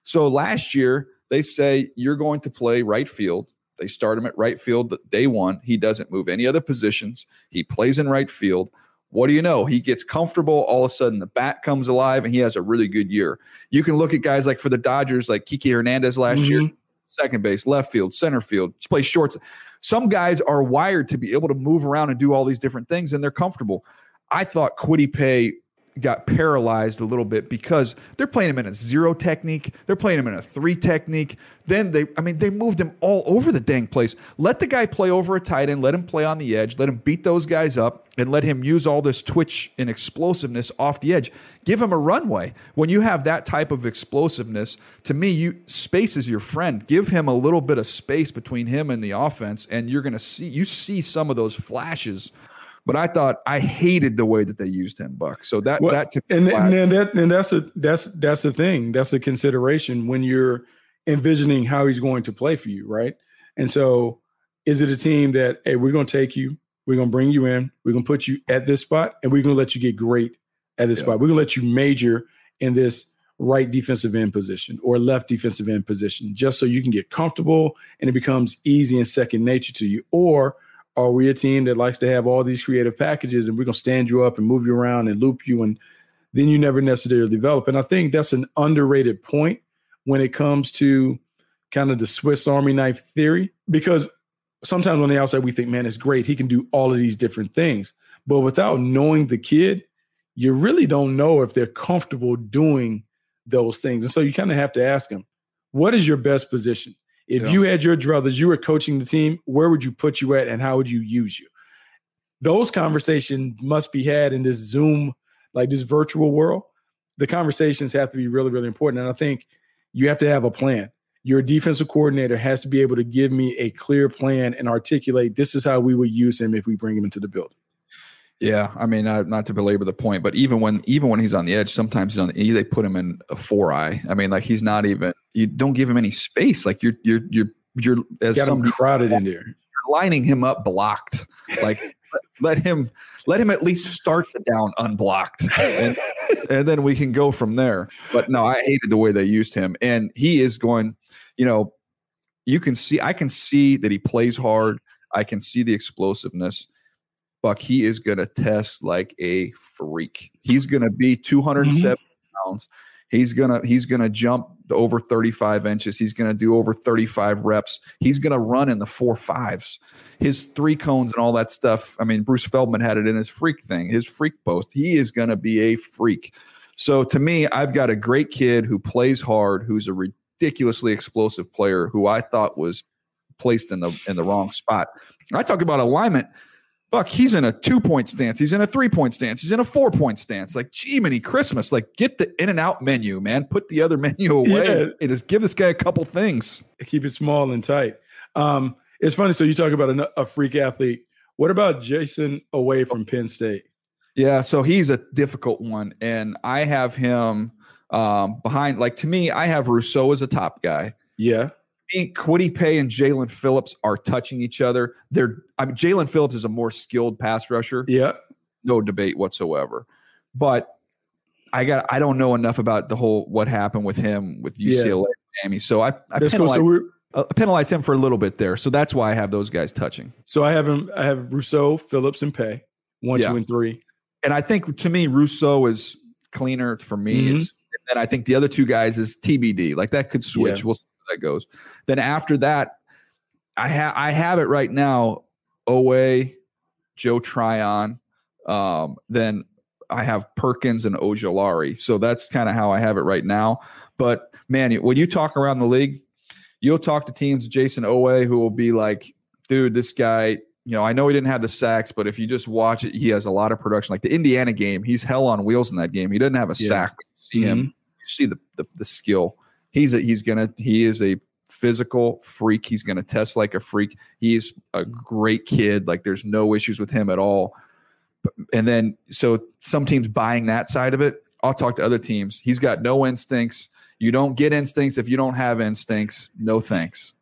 So last year they say you're going to play right field they start him at right field day one. He doesn't move any other positions. He plays in right field. What do you know? He gets comfortable. All of a sudden, the bat comes alive, and he has a really good year. You can look at guys like for the Dodgers, like Kiki Hernandez last mm-hmm. year, second base, left field, center field, play shorts. Some guys are wired to be able to move around and do all these different things, and they're comfortable. I thought Kwity Paye got paralyzed a little bit because they're playing him in a zero technique. They're playing him in a three technique. Then they, I mean, they moved him all over the dang place. Let the guy play over a tight end. Let him play on the edge. Let him beat those guys up and let him use all this twitch and explosiveness off the edge. Give him a runway. When you have that type of explosiveness, to me, you space is your friend. Give him a little bit of space between him and the offense, and you're going to see you see some of those flashes but I thought I hated the way that they used him, Buck. So that well, that and, and, and that and that's a that's that's the thing. That's a consideration when you're envisioning how he's going to play for you, right? And so, is it a team that hey, we're going to take you, we're going to bring you in, we're going to put you at this spot, and we're going to let you get great at this yeah. spot. We're going to let you major in this right defensive end position or left defensive end position, just so you can get comfortable and it becomes easy and second nature to you, or are we a team that likes to have all these creative packages and we're going to stand you up and move you around and loop you and then you never necessarily develop? And i think that's an underrated point when it comes to kind of the swiss army knife theory because sometimes on the outside we think man it's great. He can do all of these different things. But without knowing the kid you really don't know if they're comfortable doing those things. And so you kind of have to ask them what is your best position if yeah. you had your druthers, you were coaching the team, where would you put you at and how would you use you? Those conversations must be had in this Zoom, like this virtual world. The conversations have to be really, really important. And I think you have to have a plan. Your defensive coordinator has to be able to give me a clear plan and articulate this is how we would use him if we bring him into the building. Yeah, I mean, uh, not to belabor the point, but even when even when he's on the edge, sometimes on the, they put him in a four eye. I mean, like he's not even. You don't give him any space. Like you're you're you're you're as Got him crowded in there. You're lining him up blocked. Like let him let him at least start the down unblocked, and, and then we can go from there. But no, I hated the way they used him, and he is going. You know, you can see. I can see that he plays hard. I can see the explosiveness Buck, he is going to test like a freak. He's going to be 207 mm-hmm. pounds. He's gonna he's gonna jump over 35 inches. He's gonna do over 35 reps. He's gonna run in the four fives. His three cones and all that stuff. I mean, Bruce Feldman had it in his freak thing, his freak post. He is gonna be a freak. So to me, I've got a great kid who plays hard, who's a ridiculously explosive player, who I thought was placed in the in the wrong spot. I talk about alignment. Buck, he's in a two point stance. He's in a three point stance. He's in a four point stance. Like, gee, many Christmas. Like, get the In-N-Out menu, man. Put the other menu away. Yeah. And just give this guy a couple things. Keep it small and tight. Um, it's funny. So you talk about a, a freak athlete. What about Jayson Oweh from Penn State? Yeah, so he's a difficult one, and I have him um, behind. Like to me, I have Rousseau as a top guy. Yeah, think Kwity Paye and Jaelan Phillips are touching each other. They're I mean Jaelan Phillips is a more skilled pass rusher. Yeah. No debate whatsoever. But I got I don't know enough about the whole what happened with him with UCLA yeah. Miami. So I, I penalize, cool. so uh, penalize him for a little bit there. So that's why I have those guys touching. So I have him I have Rousseau, Phillips, and Paye, one, yeah. two, and three. And I think to me, Rousseau is cleaner for me. Mm-hmm. and I think the other two guys is TBD. Like that could switch. Yeah. We'll that goes. Then after that, I have I have it right now. Oweh, Joe Tryon. Um, then I have Perkins and Ojulari. So that's kind of how I have it right now. But man, when you talk around the league, you'll talk to teams, Jayson Oweh, who will be like, dude, this guy, you know, I know he didn't have the sacks, but if you just watch it, he has a lot of production. Like the Indiana game, he's hell on wheels in that game. He doesn't have a yeah. sack. You see mm-hmm. him, you see the, the, the skill he's a, he's gonna he is a physical freak. He's gonna test like a freak. He's a great kid. Like there's no issues with him at all. And then so some teams buying that side of it. I'll talk to other teams. He's got no instincts. You don't get instincts if you don't have instincts. No thanks.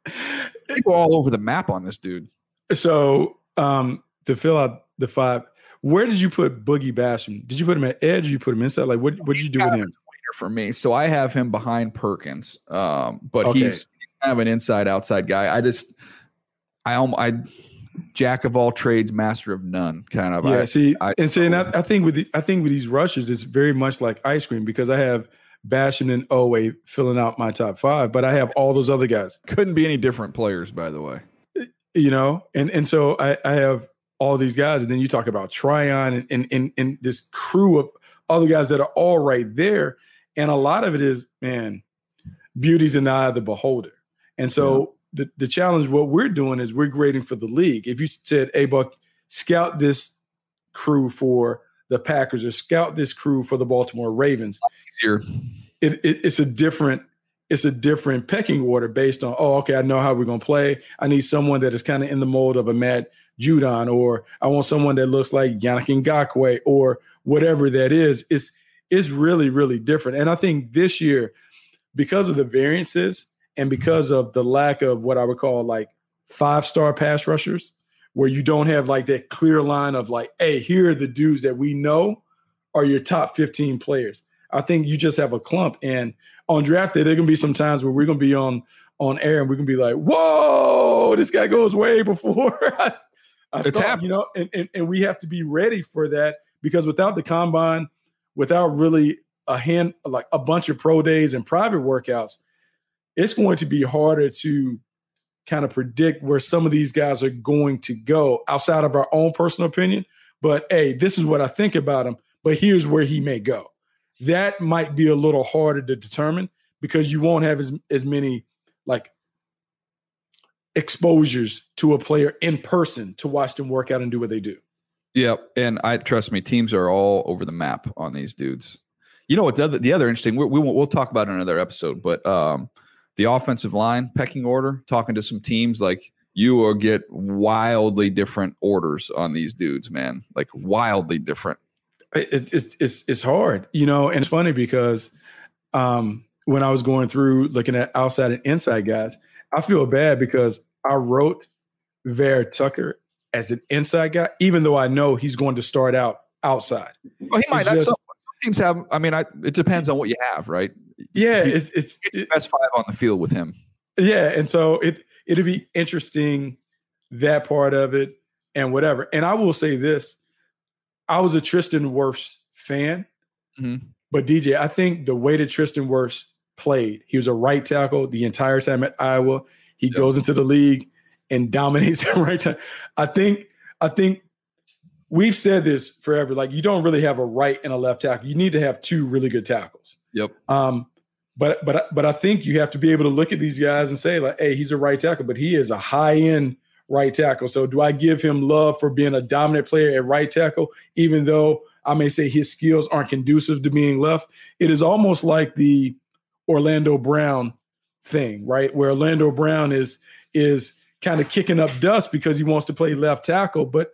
People all over the map on this dude. So um, to fill out the five, where did you put Boogie Basham? Did you put him at edge or you put him inside? Like what what did you do with him? For me. So I have him behind Perkins, um, but okay. he's, he's kind of an inside outside guy. I just I I jack of all trades, master of none, kind of. Yeah. I, see, I, and saying I, I, think with the, I think with these rushes, it's very much like ice cream because I have Basham and Oweh filling out my top five, but I have all those other guys. Couldn't be any different players, by the way. You know, and and so I, I have all these guys, and then you talk about Tryon and and, and, and this crew of other guys that are all right there. And a lot of it is, man, beauty's in the eye of the beholder. And so yeah. the, the challenge, what we're doing is we're grading for the league. If you said, hey, Buck, scout this crew for the Packers or scout this crew for the Baltimore Ravens, easier. It, it, it's a different it's a different pecking order based on oh okay I know how we're gonna play. I need someone that is kind of in the mold of a Matt Judon, or I want someone that looks like Yannick Ngakoue, or whatever that is. It's it's really, really different. And I think this year, because of the variances and because of the lack of what I would call like five star pass rushers, where you don't have like that clear line of like, hey, here are the dudes that we know are your top 15 players. I think you just have a clump. And on draft day, there gonna be some times where we're gonna be on on air and we're gonna be like, whoa, this guy goes way before. I, I it's thought, you know, and, and and we have to be ready for that because without the combine without really a hand like a bunch of pro days and private workouts, it's going to be harder to kind of predict where some of these guys are going to go outside of our own personal opinion. But hey, this is what I think about him, but here's where he may go. That might be a little harder to determine because you won't have as, as many like exposures to a player in person to watch them work out and do what they do. Yep, and I trust me, teams are all over the map on these dudes. You know what? The other, the other interesting, we, we we'll talk about in another episode, but um, the offensive line pecking order. Talking to some teams, like you will get wildly different orders on these dudes, man. Like wildly different. It, it's it's it's hard, you know, and it's funny because um, when I was going through looking at outside and inside guys, I feel bad because I wrote Vera-Tucker as an inside guy, even though I know he's going to start out outside. Well, he might not. Just, some, teams have. I mean, I, it depends on what you have, right? Yeah, it's it's, it's best five on the field with him. Yeah, and so it it'll be interesting that part of it and whatever. And I will say this: I was a Tristan Wirfs fan, mm-hmm. but DJ, I think the way that Tristan Wirfs played, he was a right tackle the entire time at Iowa. He yep. goes into the league and dominates at right time. I think I think we've said this forever. Like you don't really have a right and a left tackle. You need to have two really good tackles. Yep. Um, but but but I think you have to be able to look at these guys and say like, hey, he's a right tackle, but he is a high end right tackle. So do I give him love for being a dominant player at right tackle, even though I may say his skills aren't conducive to being left? It is almost like the Orlando Brown thing, right? Where Orlando Brown is is kind of kicking up dust because he wants to play left tackle, but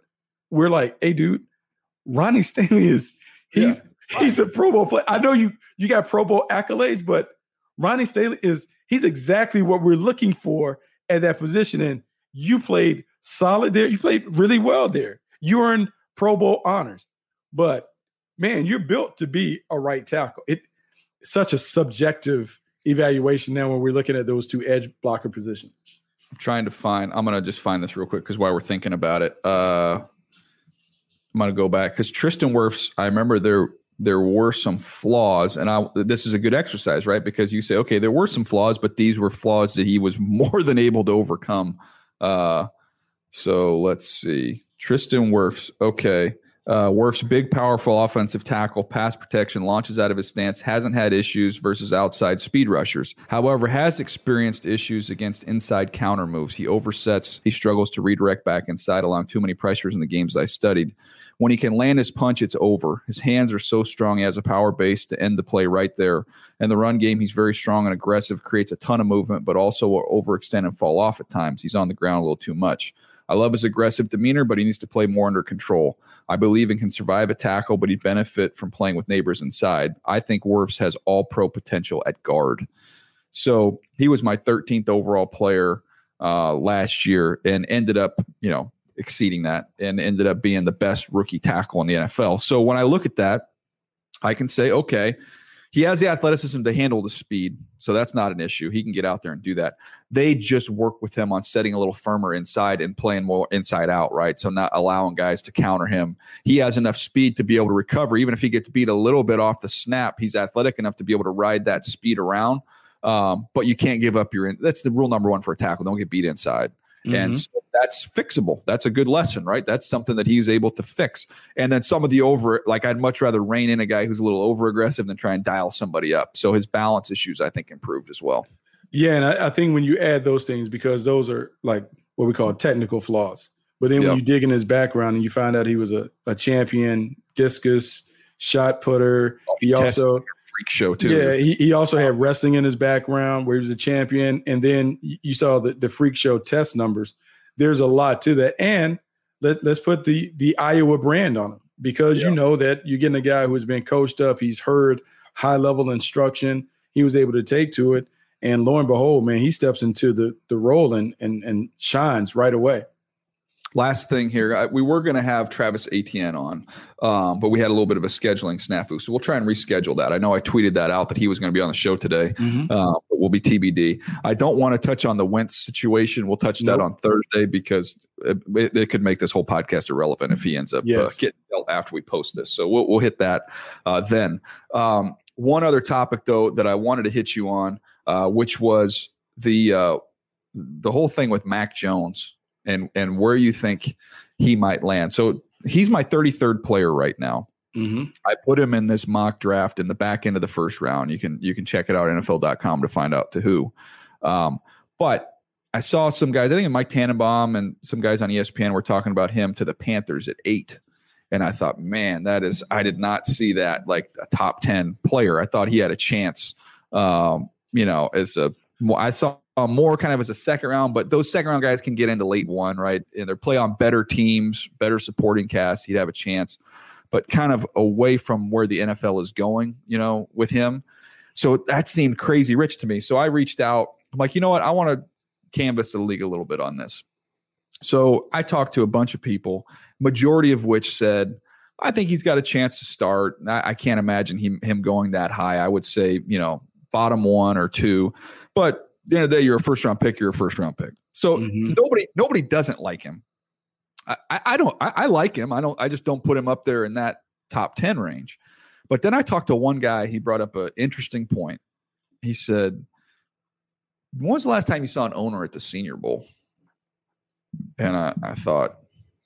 we're like, hey, dude, Ronnie Stanley is he's yeah. he's a Pro Bowl player. I know you you got Pro Bowl accolades, but Ronnie Stanley is he's exactly what we're looking for at that position. And you played solid there. You played really well there. You earned Pro Bowl honors. But man, you're built to be a right tackle. It such a subjective evaluation now when we're looking at those two edge blocker positions. I'm trying to find. I'm gonna just find this real quick because while we're thinking about it, uh, I'm gonna go back because Tristan Wirfs. I remember there there were some flaws, and I this is a good exercise, right? Because you say, okay, there were some flaws, but these were flaws that he was more than able to overcome. Uh, so let's see, Tristan Wirfs. Okay, uh, Wirfs big, powerful offensive tackle, pass protection, launches out of his stance, hasn't had issues versus outside speed rushers. However, has experienced issues against inside counter moves. He oversets, he struggles to redirect back inside, allowing too many pressures in the games I studied. When he can land his punch, it's over. His hands are so strong, he has a power base to end the play right there. And the run game, he's very strong and aggressive, creates a ton of movement, but also will overextend and fall off at times. He's on the ground a little too much. I love his aggressive demeanor, but he needs to play more under control. I believe and can survive a tackle, but he'd benefit from playing with neighbors inside. I think Wirfs has all pro potential at guard. So he was my 13th overall player uh, last year and ended up, you know, exceeding that and ended up being the best rookie tackle in the NFL. So when I look at that, I can say, okay, he has the athleticism to handle the speed, so that's not an issue. He can get out there and do that. They just work with him on setting a little firmer inside and playing more inside out, right? So not allowing guys to counter him. He has enough speed to be able to recover, even if he gets beat a little bit off the snap. He's athletic enough to be able to ride that speed around. Um, but you can't give up your. In- that's the rule number one for a tackle. Don't get beat inside. Mm-hmm. And so that's fixable. That's a good lesson, right? That's something that he's able to fix. And then some of the over, like I'd much rather rein in a guy who's a little over aggressive than try and dial somebody up. So his balance issues, I think, improved as well. Yeah. And I, I think when you add those things, because those are like what we call technical flaws. But then yep. when you dig in his background and you find out he was a, a champion discus shot putter, he also freak show too. Yeah, he, he also had wrestling in his background where he was a champion. And then you saw the, the freak show test numbers. There's a lot to that. And let, let's put the the Iowa brand on him because yeah. you know that you're getting a guy who's been coached up, he's heard high level instruction, he was able to take to it. And lo and behold, man, he steps into the the role and and and shines right away last thing here, I, we were going to have Travis Etienne on, um, but we had a little bit of a scheduling snafu, so we'll try and reschedule that. I know I tweeted that out that he was going to be on the show today, mm-hmm. uh, but we'll be TBD. I don't want to touch on the Wentz situation. We'll touch nope. that on Thursday because it, it, it, could make this whole podcast irrelevant if he ends up uh, yes. uh, getting dealt after we post this. So we'll, we'll hit that uh, then. Um, one other topic though that I wanted to hit you on, uh, which was the uh, the whole thing with Mac Jones and and where you think he might land. So he's my 33rd player right now. Mm-hmm. I put him in this mock draft in the back end of the first round. You can you can check it out NFL.com to find out to who. Um, but I saw some guys. I think Mike Tannenbaum and some guys on ESPN were talking about him to the Panthers at eight, and I thought, man, that is. I did not see that like a top ten player. I thought he had a chance. Um, you know, as a I saw uh, more kind of as a second round, but those second round guys can get into late one, right? And they're play on better teams, better supporting cast. He'd have a chance, but kind of away from where the NFL is going, you know, with him. So that seemed crazy rich to me. So I reached out. I'm like, you know what? I want to canvass the league a little bit on this. So I talked to a bunch of people, majority of which said, I think he's got a chance to start. I, I can't imagine him, him going that high. I would say, you know, bottom one or two. But the end of the day, you're a first round pick, you're a first round pick. So mm-hmm. nobody nobody doesn't like him. I, I, don't I, I, like him. I don't I just don't put him up there in that top 10 range. But then I talked to one guy, he brought up an interesting point. He said, When was the last time you saw an owner at the senior bowl? And I, I thought,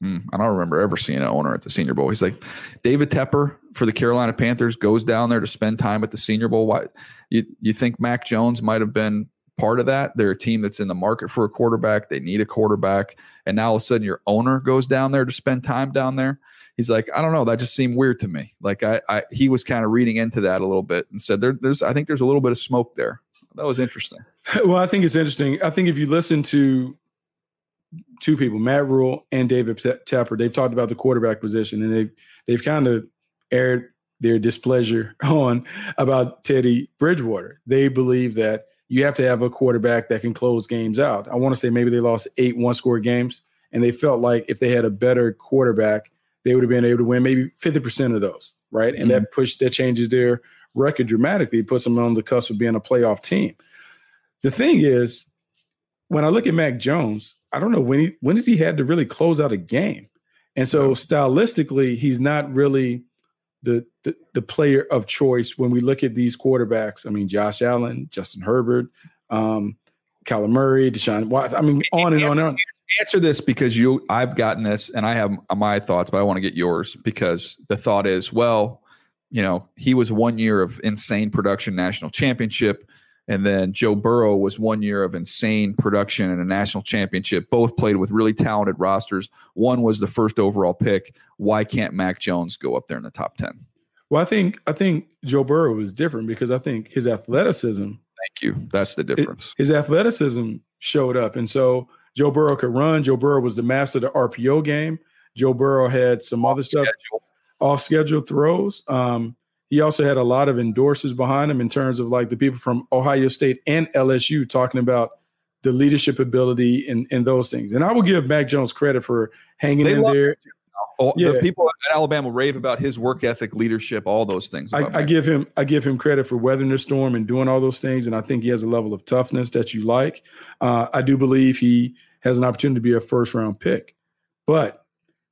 hmm, I don't remember ever seeing an owner at the senior bowl. He's like, David Tepper for the Carolina Panthers goes down there to spend time at the senior bowl. Why you you think Mac Jones might have been part of that. They're a team that's in the market for a quarterback. They need a quarterback. And now all of a sudden your owner goes down there to spend time down there. He's like, I don't know. That just seemed weird to me. Like I, I he was kind of reading into that a little bit and said there, there's I think there's a little bit of smoke there. That was interesting. Well, I think it's interesting. I think if you listen to two people, Matt Rhule and David Tepper, they've talked about the quarterback position and they've they've kind of aired their displeasure on about Teddy Bridgewater. They believe that you have to have a quarterback that can close games out. I want to say maybe they lost eight one score games, and they felt like if they had a better quarterback, they would have been able to win maybe 50% of those, right? And mm-hmm. that push that changes their record dramatically, it puts them on the cusp of being a playoff team. The thing is, when I look at Mac Jones, I don't know when he when has he had to really close out a game. And so stylistically, he's not really the, the, the player of choice when we look at these quarterbacks. I mean, Josh Allen, Justin Herbert, um, Kyler Murray, Deshaun Watson. I mean, on and on and on. Answer this because you, I've gotten this, and I have my thoughts, but I want to get yours because the thought is, well, you know, he was one year of insane production, national championship. And then Joe Burrow was one year of insane production and a national championship. Both played with really talented rosters. One was the first overall pick. Why can't Mac Jones go up there in the top 10? Well, I think I think Joe Burrow was different because I think his athleticism. Thank you. That's the difference. His athleticism showed up. And so Joe Burrow could run. Joe Burrow was the master of the RPO game. Joe Burrow had some other stuff off schedule throws. Um, he also had a lot of endorsers behind him in terms of like the people from Ohio State and LSU talking about the leadership ability and, and those things. And I will give Mac Jones credit for hanging they in there. Oh, yeah. The people at Alabama rave about his work ethic, leadership, all those things. I, I, give him I give him credit for weathering the storm and doing all those things, and I think he has a level of toughness that you like. Uh, I do believe he has an opportunity to be a first round pick, but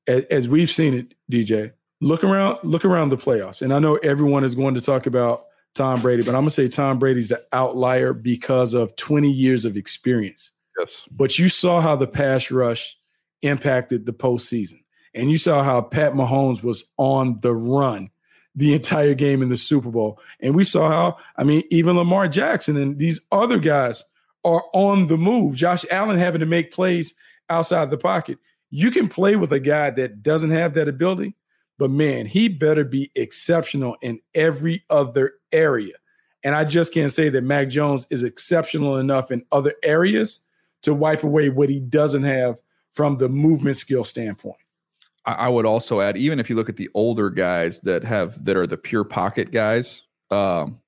as, as we've seen it, DJ, look around look around the playoffs. And i know everyone is going to talk about tom brady but i'm going to say tom brady's the outlier because of 20 years of experience. Yes. But you saw how the pass rush impacted the postseason. And you saw how pat mahomes was on the run the entire game in the super bowl. And we saw how i mean even lamar jackson and these other guys are on the move. Josh allen having to make plays outside the pocket. You can play with a guy that doesn't have that ability but man, he better be exceptional in every other area. And I just can't say that Mac Jones is exceptional enough in other areas to wipe away what he doesn't have from the movement skill standpoint. I would also add, even if you look at the older guys that have that are the pure pocket guys, um,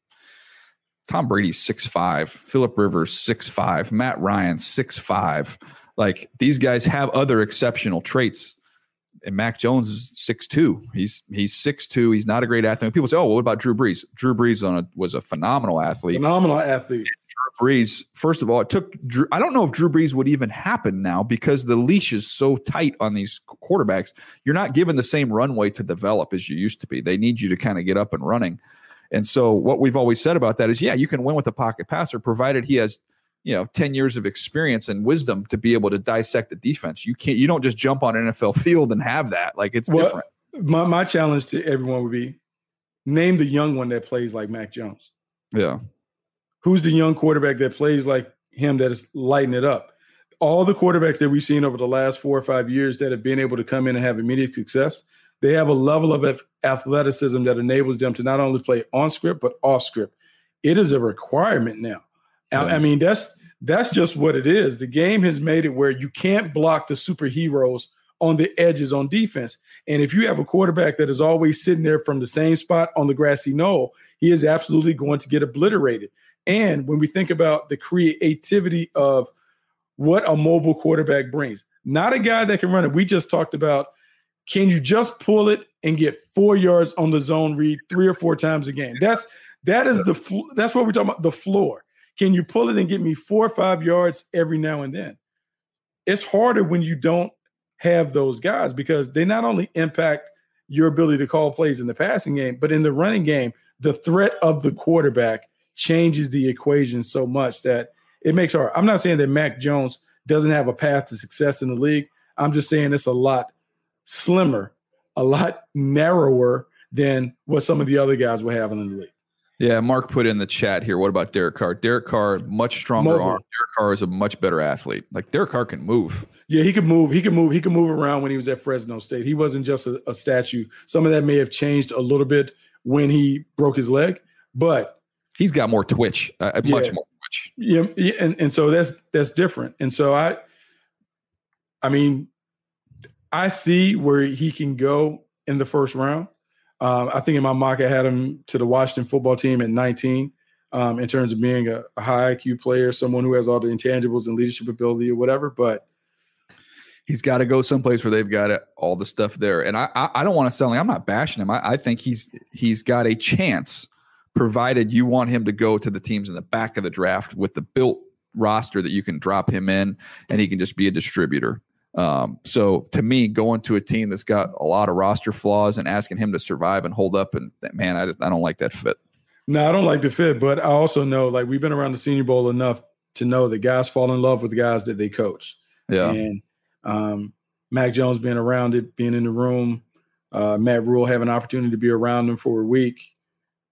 Tom Brady's six five, Philip Rivers six five, Matt Ryan six five. Like these guys have other exceptional traits and Mac Jones is six two. He's he's six two. He's not a great athlete. People say, "Oh, well, what about Drew Brees?" Drew Brees on a, was a phenomenal athlete. Phenomenal athlete. Drew Brees. First of all, it took. Drew, I don't know if Drew Brees would even happen now because the leash is so tight on these quarterbacks. You're not given the same runway to develop as you used to be. They need you to kind of get up and running. And so, what we've always said about that is, yeah, you can win with a pocket passer provided he has you know 10 years of experience and wisdom to be able to dissect the defense. You can't you don't just jump on an nfl field and have that. Like it's well, different. my, my challenge to everyone would be name the young one that plays like mac jones. Yeah. Who's the young quarterback that plays like him that is lighting it up? All the quarterbacks that we've seen over the last four or five years that have been able to come in and have immediate success they have a level of athleticism that enables them to not only play on script but off script. It is a requirement now I, I mean, that's that's just what it is. The game has made it where you can't block the superheroes on the edges on defense. And if you have a quarterback that is always sitting there from the same spot on the grassy knoll, he is absolutely going to get obliterated. And when we think about the creativity of what a mobile quarterback brings, not a guy that can run it. We just talked about can you just pull it and get four yards on the zone read three or four times a game? That's that is the that's what we're talking about. The floor. Can you pull it and get me four or five yards every now and then? It's harder when you don't have those guys because they not only impact your ability to call plays in the passing game, but in the running game, the threat of the quarterback changes the equation so much that it makes hard. I'm not saying that Mac Jones doesn't have a path to success in the league. I'm just saying it's a lot slimmer, a lot narrower than what some of the other guys were having in the league. Yeah, Mark put in the chat here. What about Derek Carr? Derek Carr, much stronger Mobile. arm. Derek Carr is a much better athlete. Like Derek Carr can move. Yeah, he could move. He could move. He could move around when he was at Fresno State. He wasn't just a, a statue. Some of that may have changed a little bit when he broke his leg, but he's got more twitch, uh, uh yeah, much more twitch. Yeah, yeah, and and so that's that's different. And so I, I mean, I see where he can go in the first round. Um, I think in my mock, I had him to the Washington football team at 19 um, in terms of being a, a, high IQ player, someone who has all the intangibles and leadership ability or whatever. But he's got to go someplace where they've got it, all the stuff there. And I, I, I don't want to sell him. I'm not bashing him. I, I think he's he's got a chance, provided you want him to go to the teams in the back of the draft with the built roster that you can drop him in, and he can just be a distributor. Um, so to me, going to a team that's got a lot of roster flaws and asking him to survive and hold up, and man, I, I don't like that fit. No, I don't like the fit, but I also know like we've been around the Senior Bowl enough to know that guys fall in love with the guys that they coach. Yeah. And um, Mac Jones being around it, being in the room, uh, Matt Rhule having an opportunity to be around him for a week.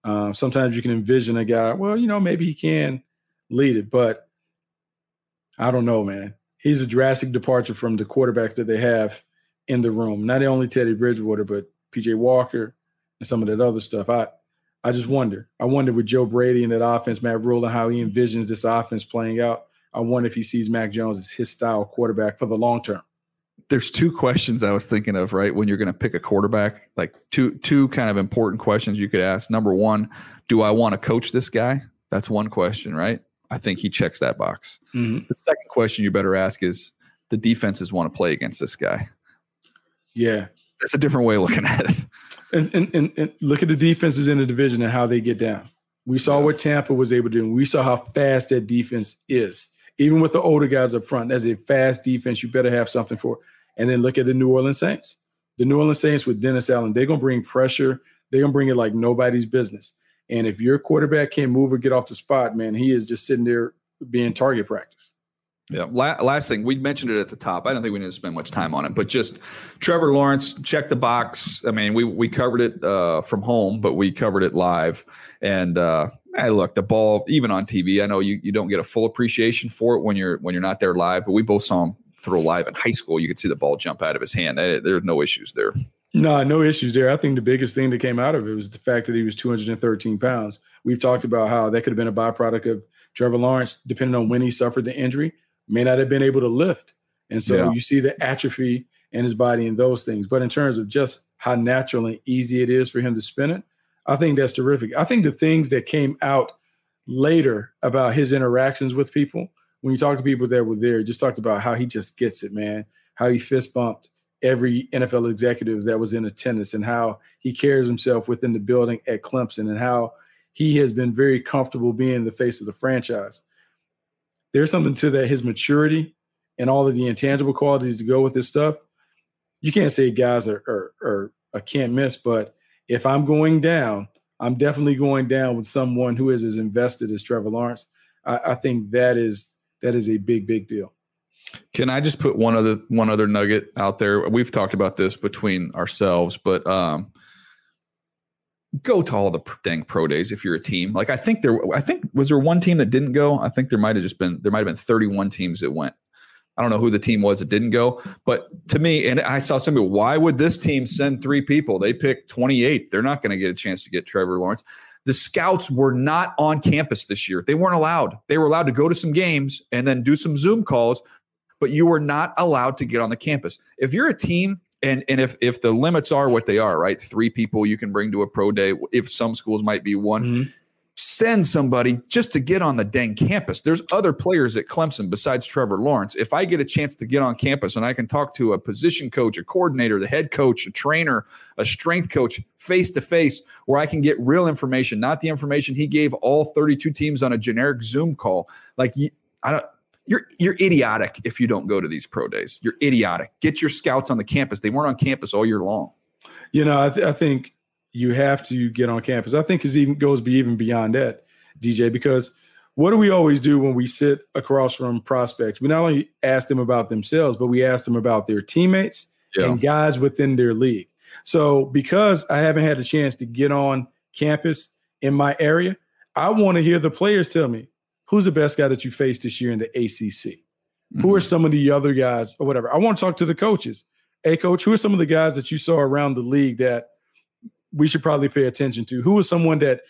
Uh, sometimes you can envision a guy, well, you know, maybe he can lead it, but I don't know, man he's a drastic departure from the quarterbacks that they have in the room. Not only Teddy Bridgewater, but PJ Walker and some of that other stuff. I I just wonder. I wonder with Joe Brady and that offense, Matt Rhule, and how he envisions this offense playing out. I wonder if he sees Mac Jones as his style quarterback for the long term. There's two questions I was thinking of, right? When you're going to pick a quarterback, like two two kind of important questions you could ask. Number one, do I want to coach this guy? That's one question, right? I think he checks that box. Mm-hmm. The second question you better ask is the defenses want to play against this guy. Yeah. That's a different way of looking at it. And, and, and, and look at the defenses in the division and how they get down. We saw yeah. what Tampa was able to do. We saw how fast that defense is. Even with the older guys up front, as a fast defense, you better have something for. And then look at the New Orleans Saints. The New Orleans Saints with Dennis Allen, they're going to bring pressure. They're going to bring it like nobody's business. And if your quarterback can't move or get off the spot, man, he is just sitting there being target practice. Yeah. La- last thing, we mentioned it at the top. I don't think we need to spend much time on it, but just Trevor Lawrence, check the box. I mean, we we covered it uh, from home, but we covered it live. And uh, hey, look, the ball, even on TV, I know you you don't get a full appreciation for it when you're when you're not there live, but we both saw him throw live in high school. You could see the ball jump out of his hand. There's no issues there. No, no issues there. I think the biggest thing that came out of it was the fact that he was 213 pounds. We've talked about how that could have been a byproduct of Trevor Lawrence, depending on when he suffered the injury, may not have been able to lift. And so yeah. you see the atrophy in his body and those things. But in terms of just how natural and easy it is for him to spin it, I think that's terrific. I think the things that came out later about his interactions with people, when you talk to people that were there, just talked about how he just gets it, man, how he fist bumped every NFL executive that was in attendance and how he carries himself within the building at Clemson and how he has been very comfortable being the face of the franchise. There's something to that, his maturity and all of the intangible qualities to go with this stuff. You can't say guys are, are, are a can't miss, but if I'm going down, I'm definitely going down with someone who is as invested as Trevor Lawrence. I, I think that is that is a big, big deal. Can I just put one other one other nugget out there? We've talked about this between ourselves, but um, go to all the dang pro days if you're a team. Like I think there, I think was there one team that didn't go. I think there might have just been there might have been 31 teams that went. I don't know who the team was that didn't go, but to me, and I saw somebody, why would this team send three people? They picked 28. They're not going to get a chance to get Trevor Lawrence. the scouts were not on campus this year. They weren't allowed. They were allowed to go to some games and then do some Zoom calls, but you were not allowed to get on the campus. If you're a team and and if if the limits are what they are, right? Three people you can bring to a pro day. If some schools might be one, mm-hmm send somebody just to get on the dang campus. There's other players at Clemson besides Trevor Lawrence. If I get a chance to get on campus and I can talk to a position coach, a coordinator, the head coach, a trainer, a strength coach face to face, where I can get real information, not the information he gave all 32 teams on a generic Zoom call. Like I don't you're you're idiotic if you don't go to these pro days. You're idiotic. Get your scouts on the campus. They weren't on campus all year long. You know, I, th- I think you have to get on campus. I think it even goes be even beyond that, DJ, because what do we always do when we sit across from prospects? We not only ask them about themselves, but we ask them about their teammates yeah. and guys within their league. So because I haven't had a chance to get on campus in my area, I want to hear the players tell me who's the best guy that you faced this year in the ACC. Mm-hmm. Who are some of the other guys or whatever? I want to talk to the coaches. Hey, coach, who are some of the guys that you saw around the league that we should probably pay attention to? Who was someone that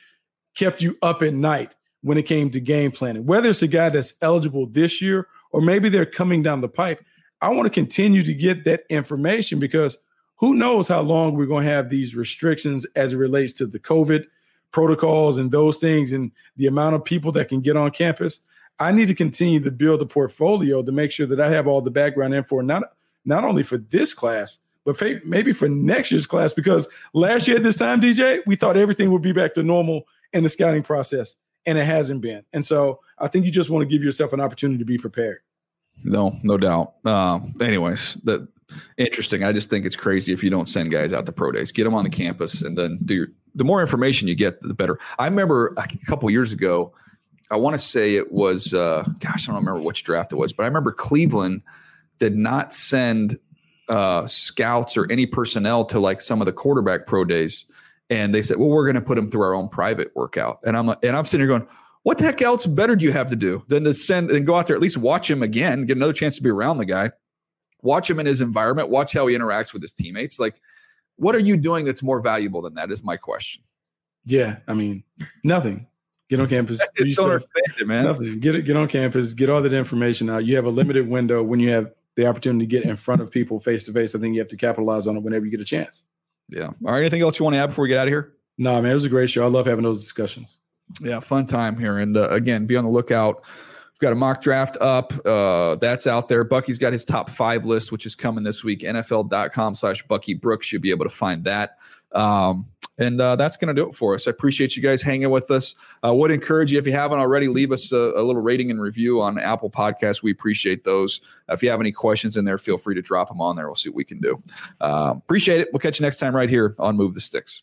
kept you up at night when it came to game planning? Whether it's a guy that's eligible this year or maybe they're coming down the pipe, I want to continue to get that information because who knows how long we're going to have these restrictions as it relates to the COVID protocols and those things and the amount of people that can get on campus. I need to continue to build a portfolio to make sure that I have all the background info, not not only for this class, but maybe for next year's class, because last year at this time, DJ, we thought everything would be back to normal in the scouting process, and it hasn't been. And so I think you just want to give yourself an opportunity to be prepared. No, no doubt. Uh, anyways, that interesting. I just think it's crazy if you don't send guys out to pro days. Get them on the campus, and then do your. The more information you get, the better. I remember a couple years ago. I want to say it was, uh, gosh, I don't remember which draft it was, but I remember Cleveland did not send uh, scouts or any personnel to like some of the quarterback pro days, and they said, "Well, we're going to put them through our own private workout." And I'm like, and I'm sitting here going, "What the heck else better do you have to do than to send and go out there at least watch him again, get another chance to be around the guy, watch him in his environment, watch how he interacts with his teammates? Like, what are you doing that's more valuable than that? Is my question." Yeah, I mean, nothing. Get on campus. Do stuff. It, man. Nothing. Get it. Get on campus. Get all that information out. You have a limited window when you have the opportunity to get in front of people face to face, I think you have to capitalize on it whenever you get a chance. Yeah. All right. Anything else you want to add before we get out of here? No, man, it was a great show. I love having those discussions. Yeah, fun time here. And uh, again, be on the lookout. We've got a mock draft up. Uh, that's out there. Bucky's got his top five list, which is coming this week. NFL.com slash Bucky Brooks. Should be able to find that. Um, and uh, that's going to do it for us. I appreciate you guys hanging with us. I would encourage you, if you haven't already, leave us a, a, little rating and review on Apple Podcasts. We appreciate those. Uh, if you have any questions in there, feel free to drop them on there. We'll see what we can do. Uh, appreciate it. We'll catch you next time right here on Move the Sticks.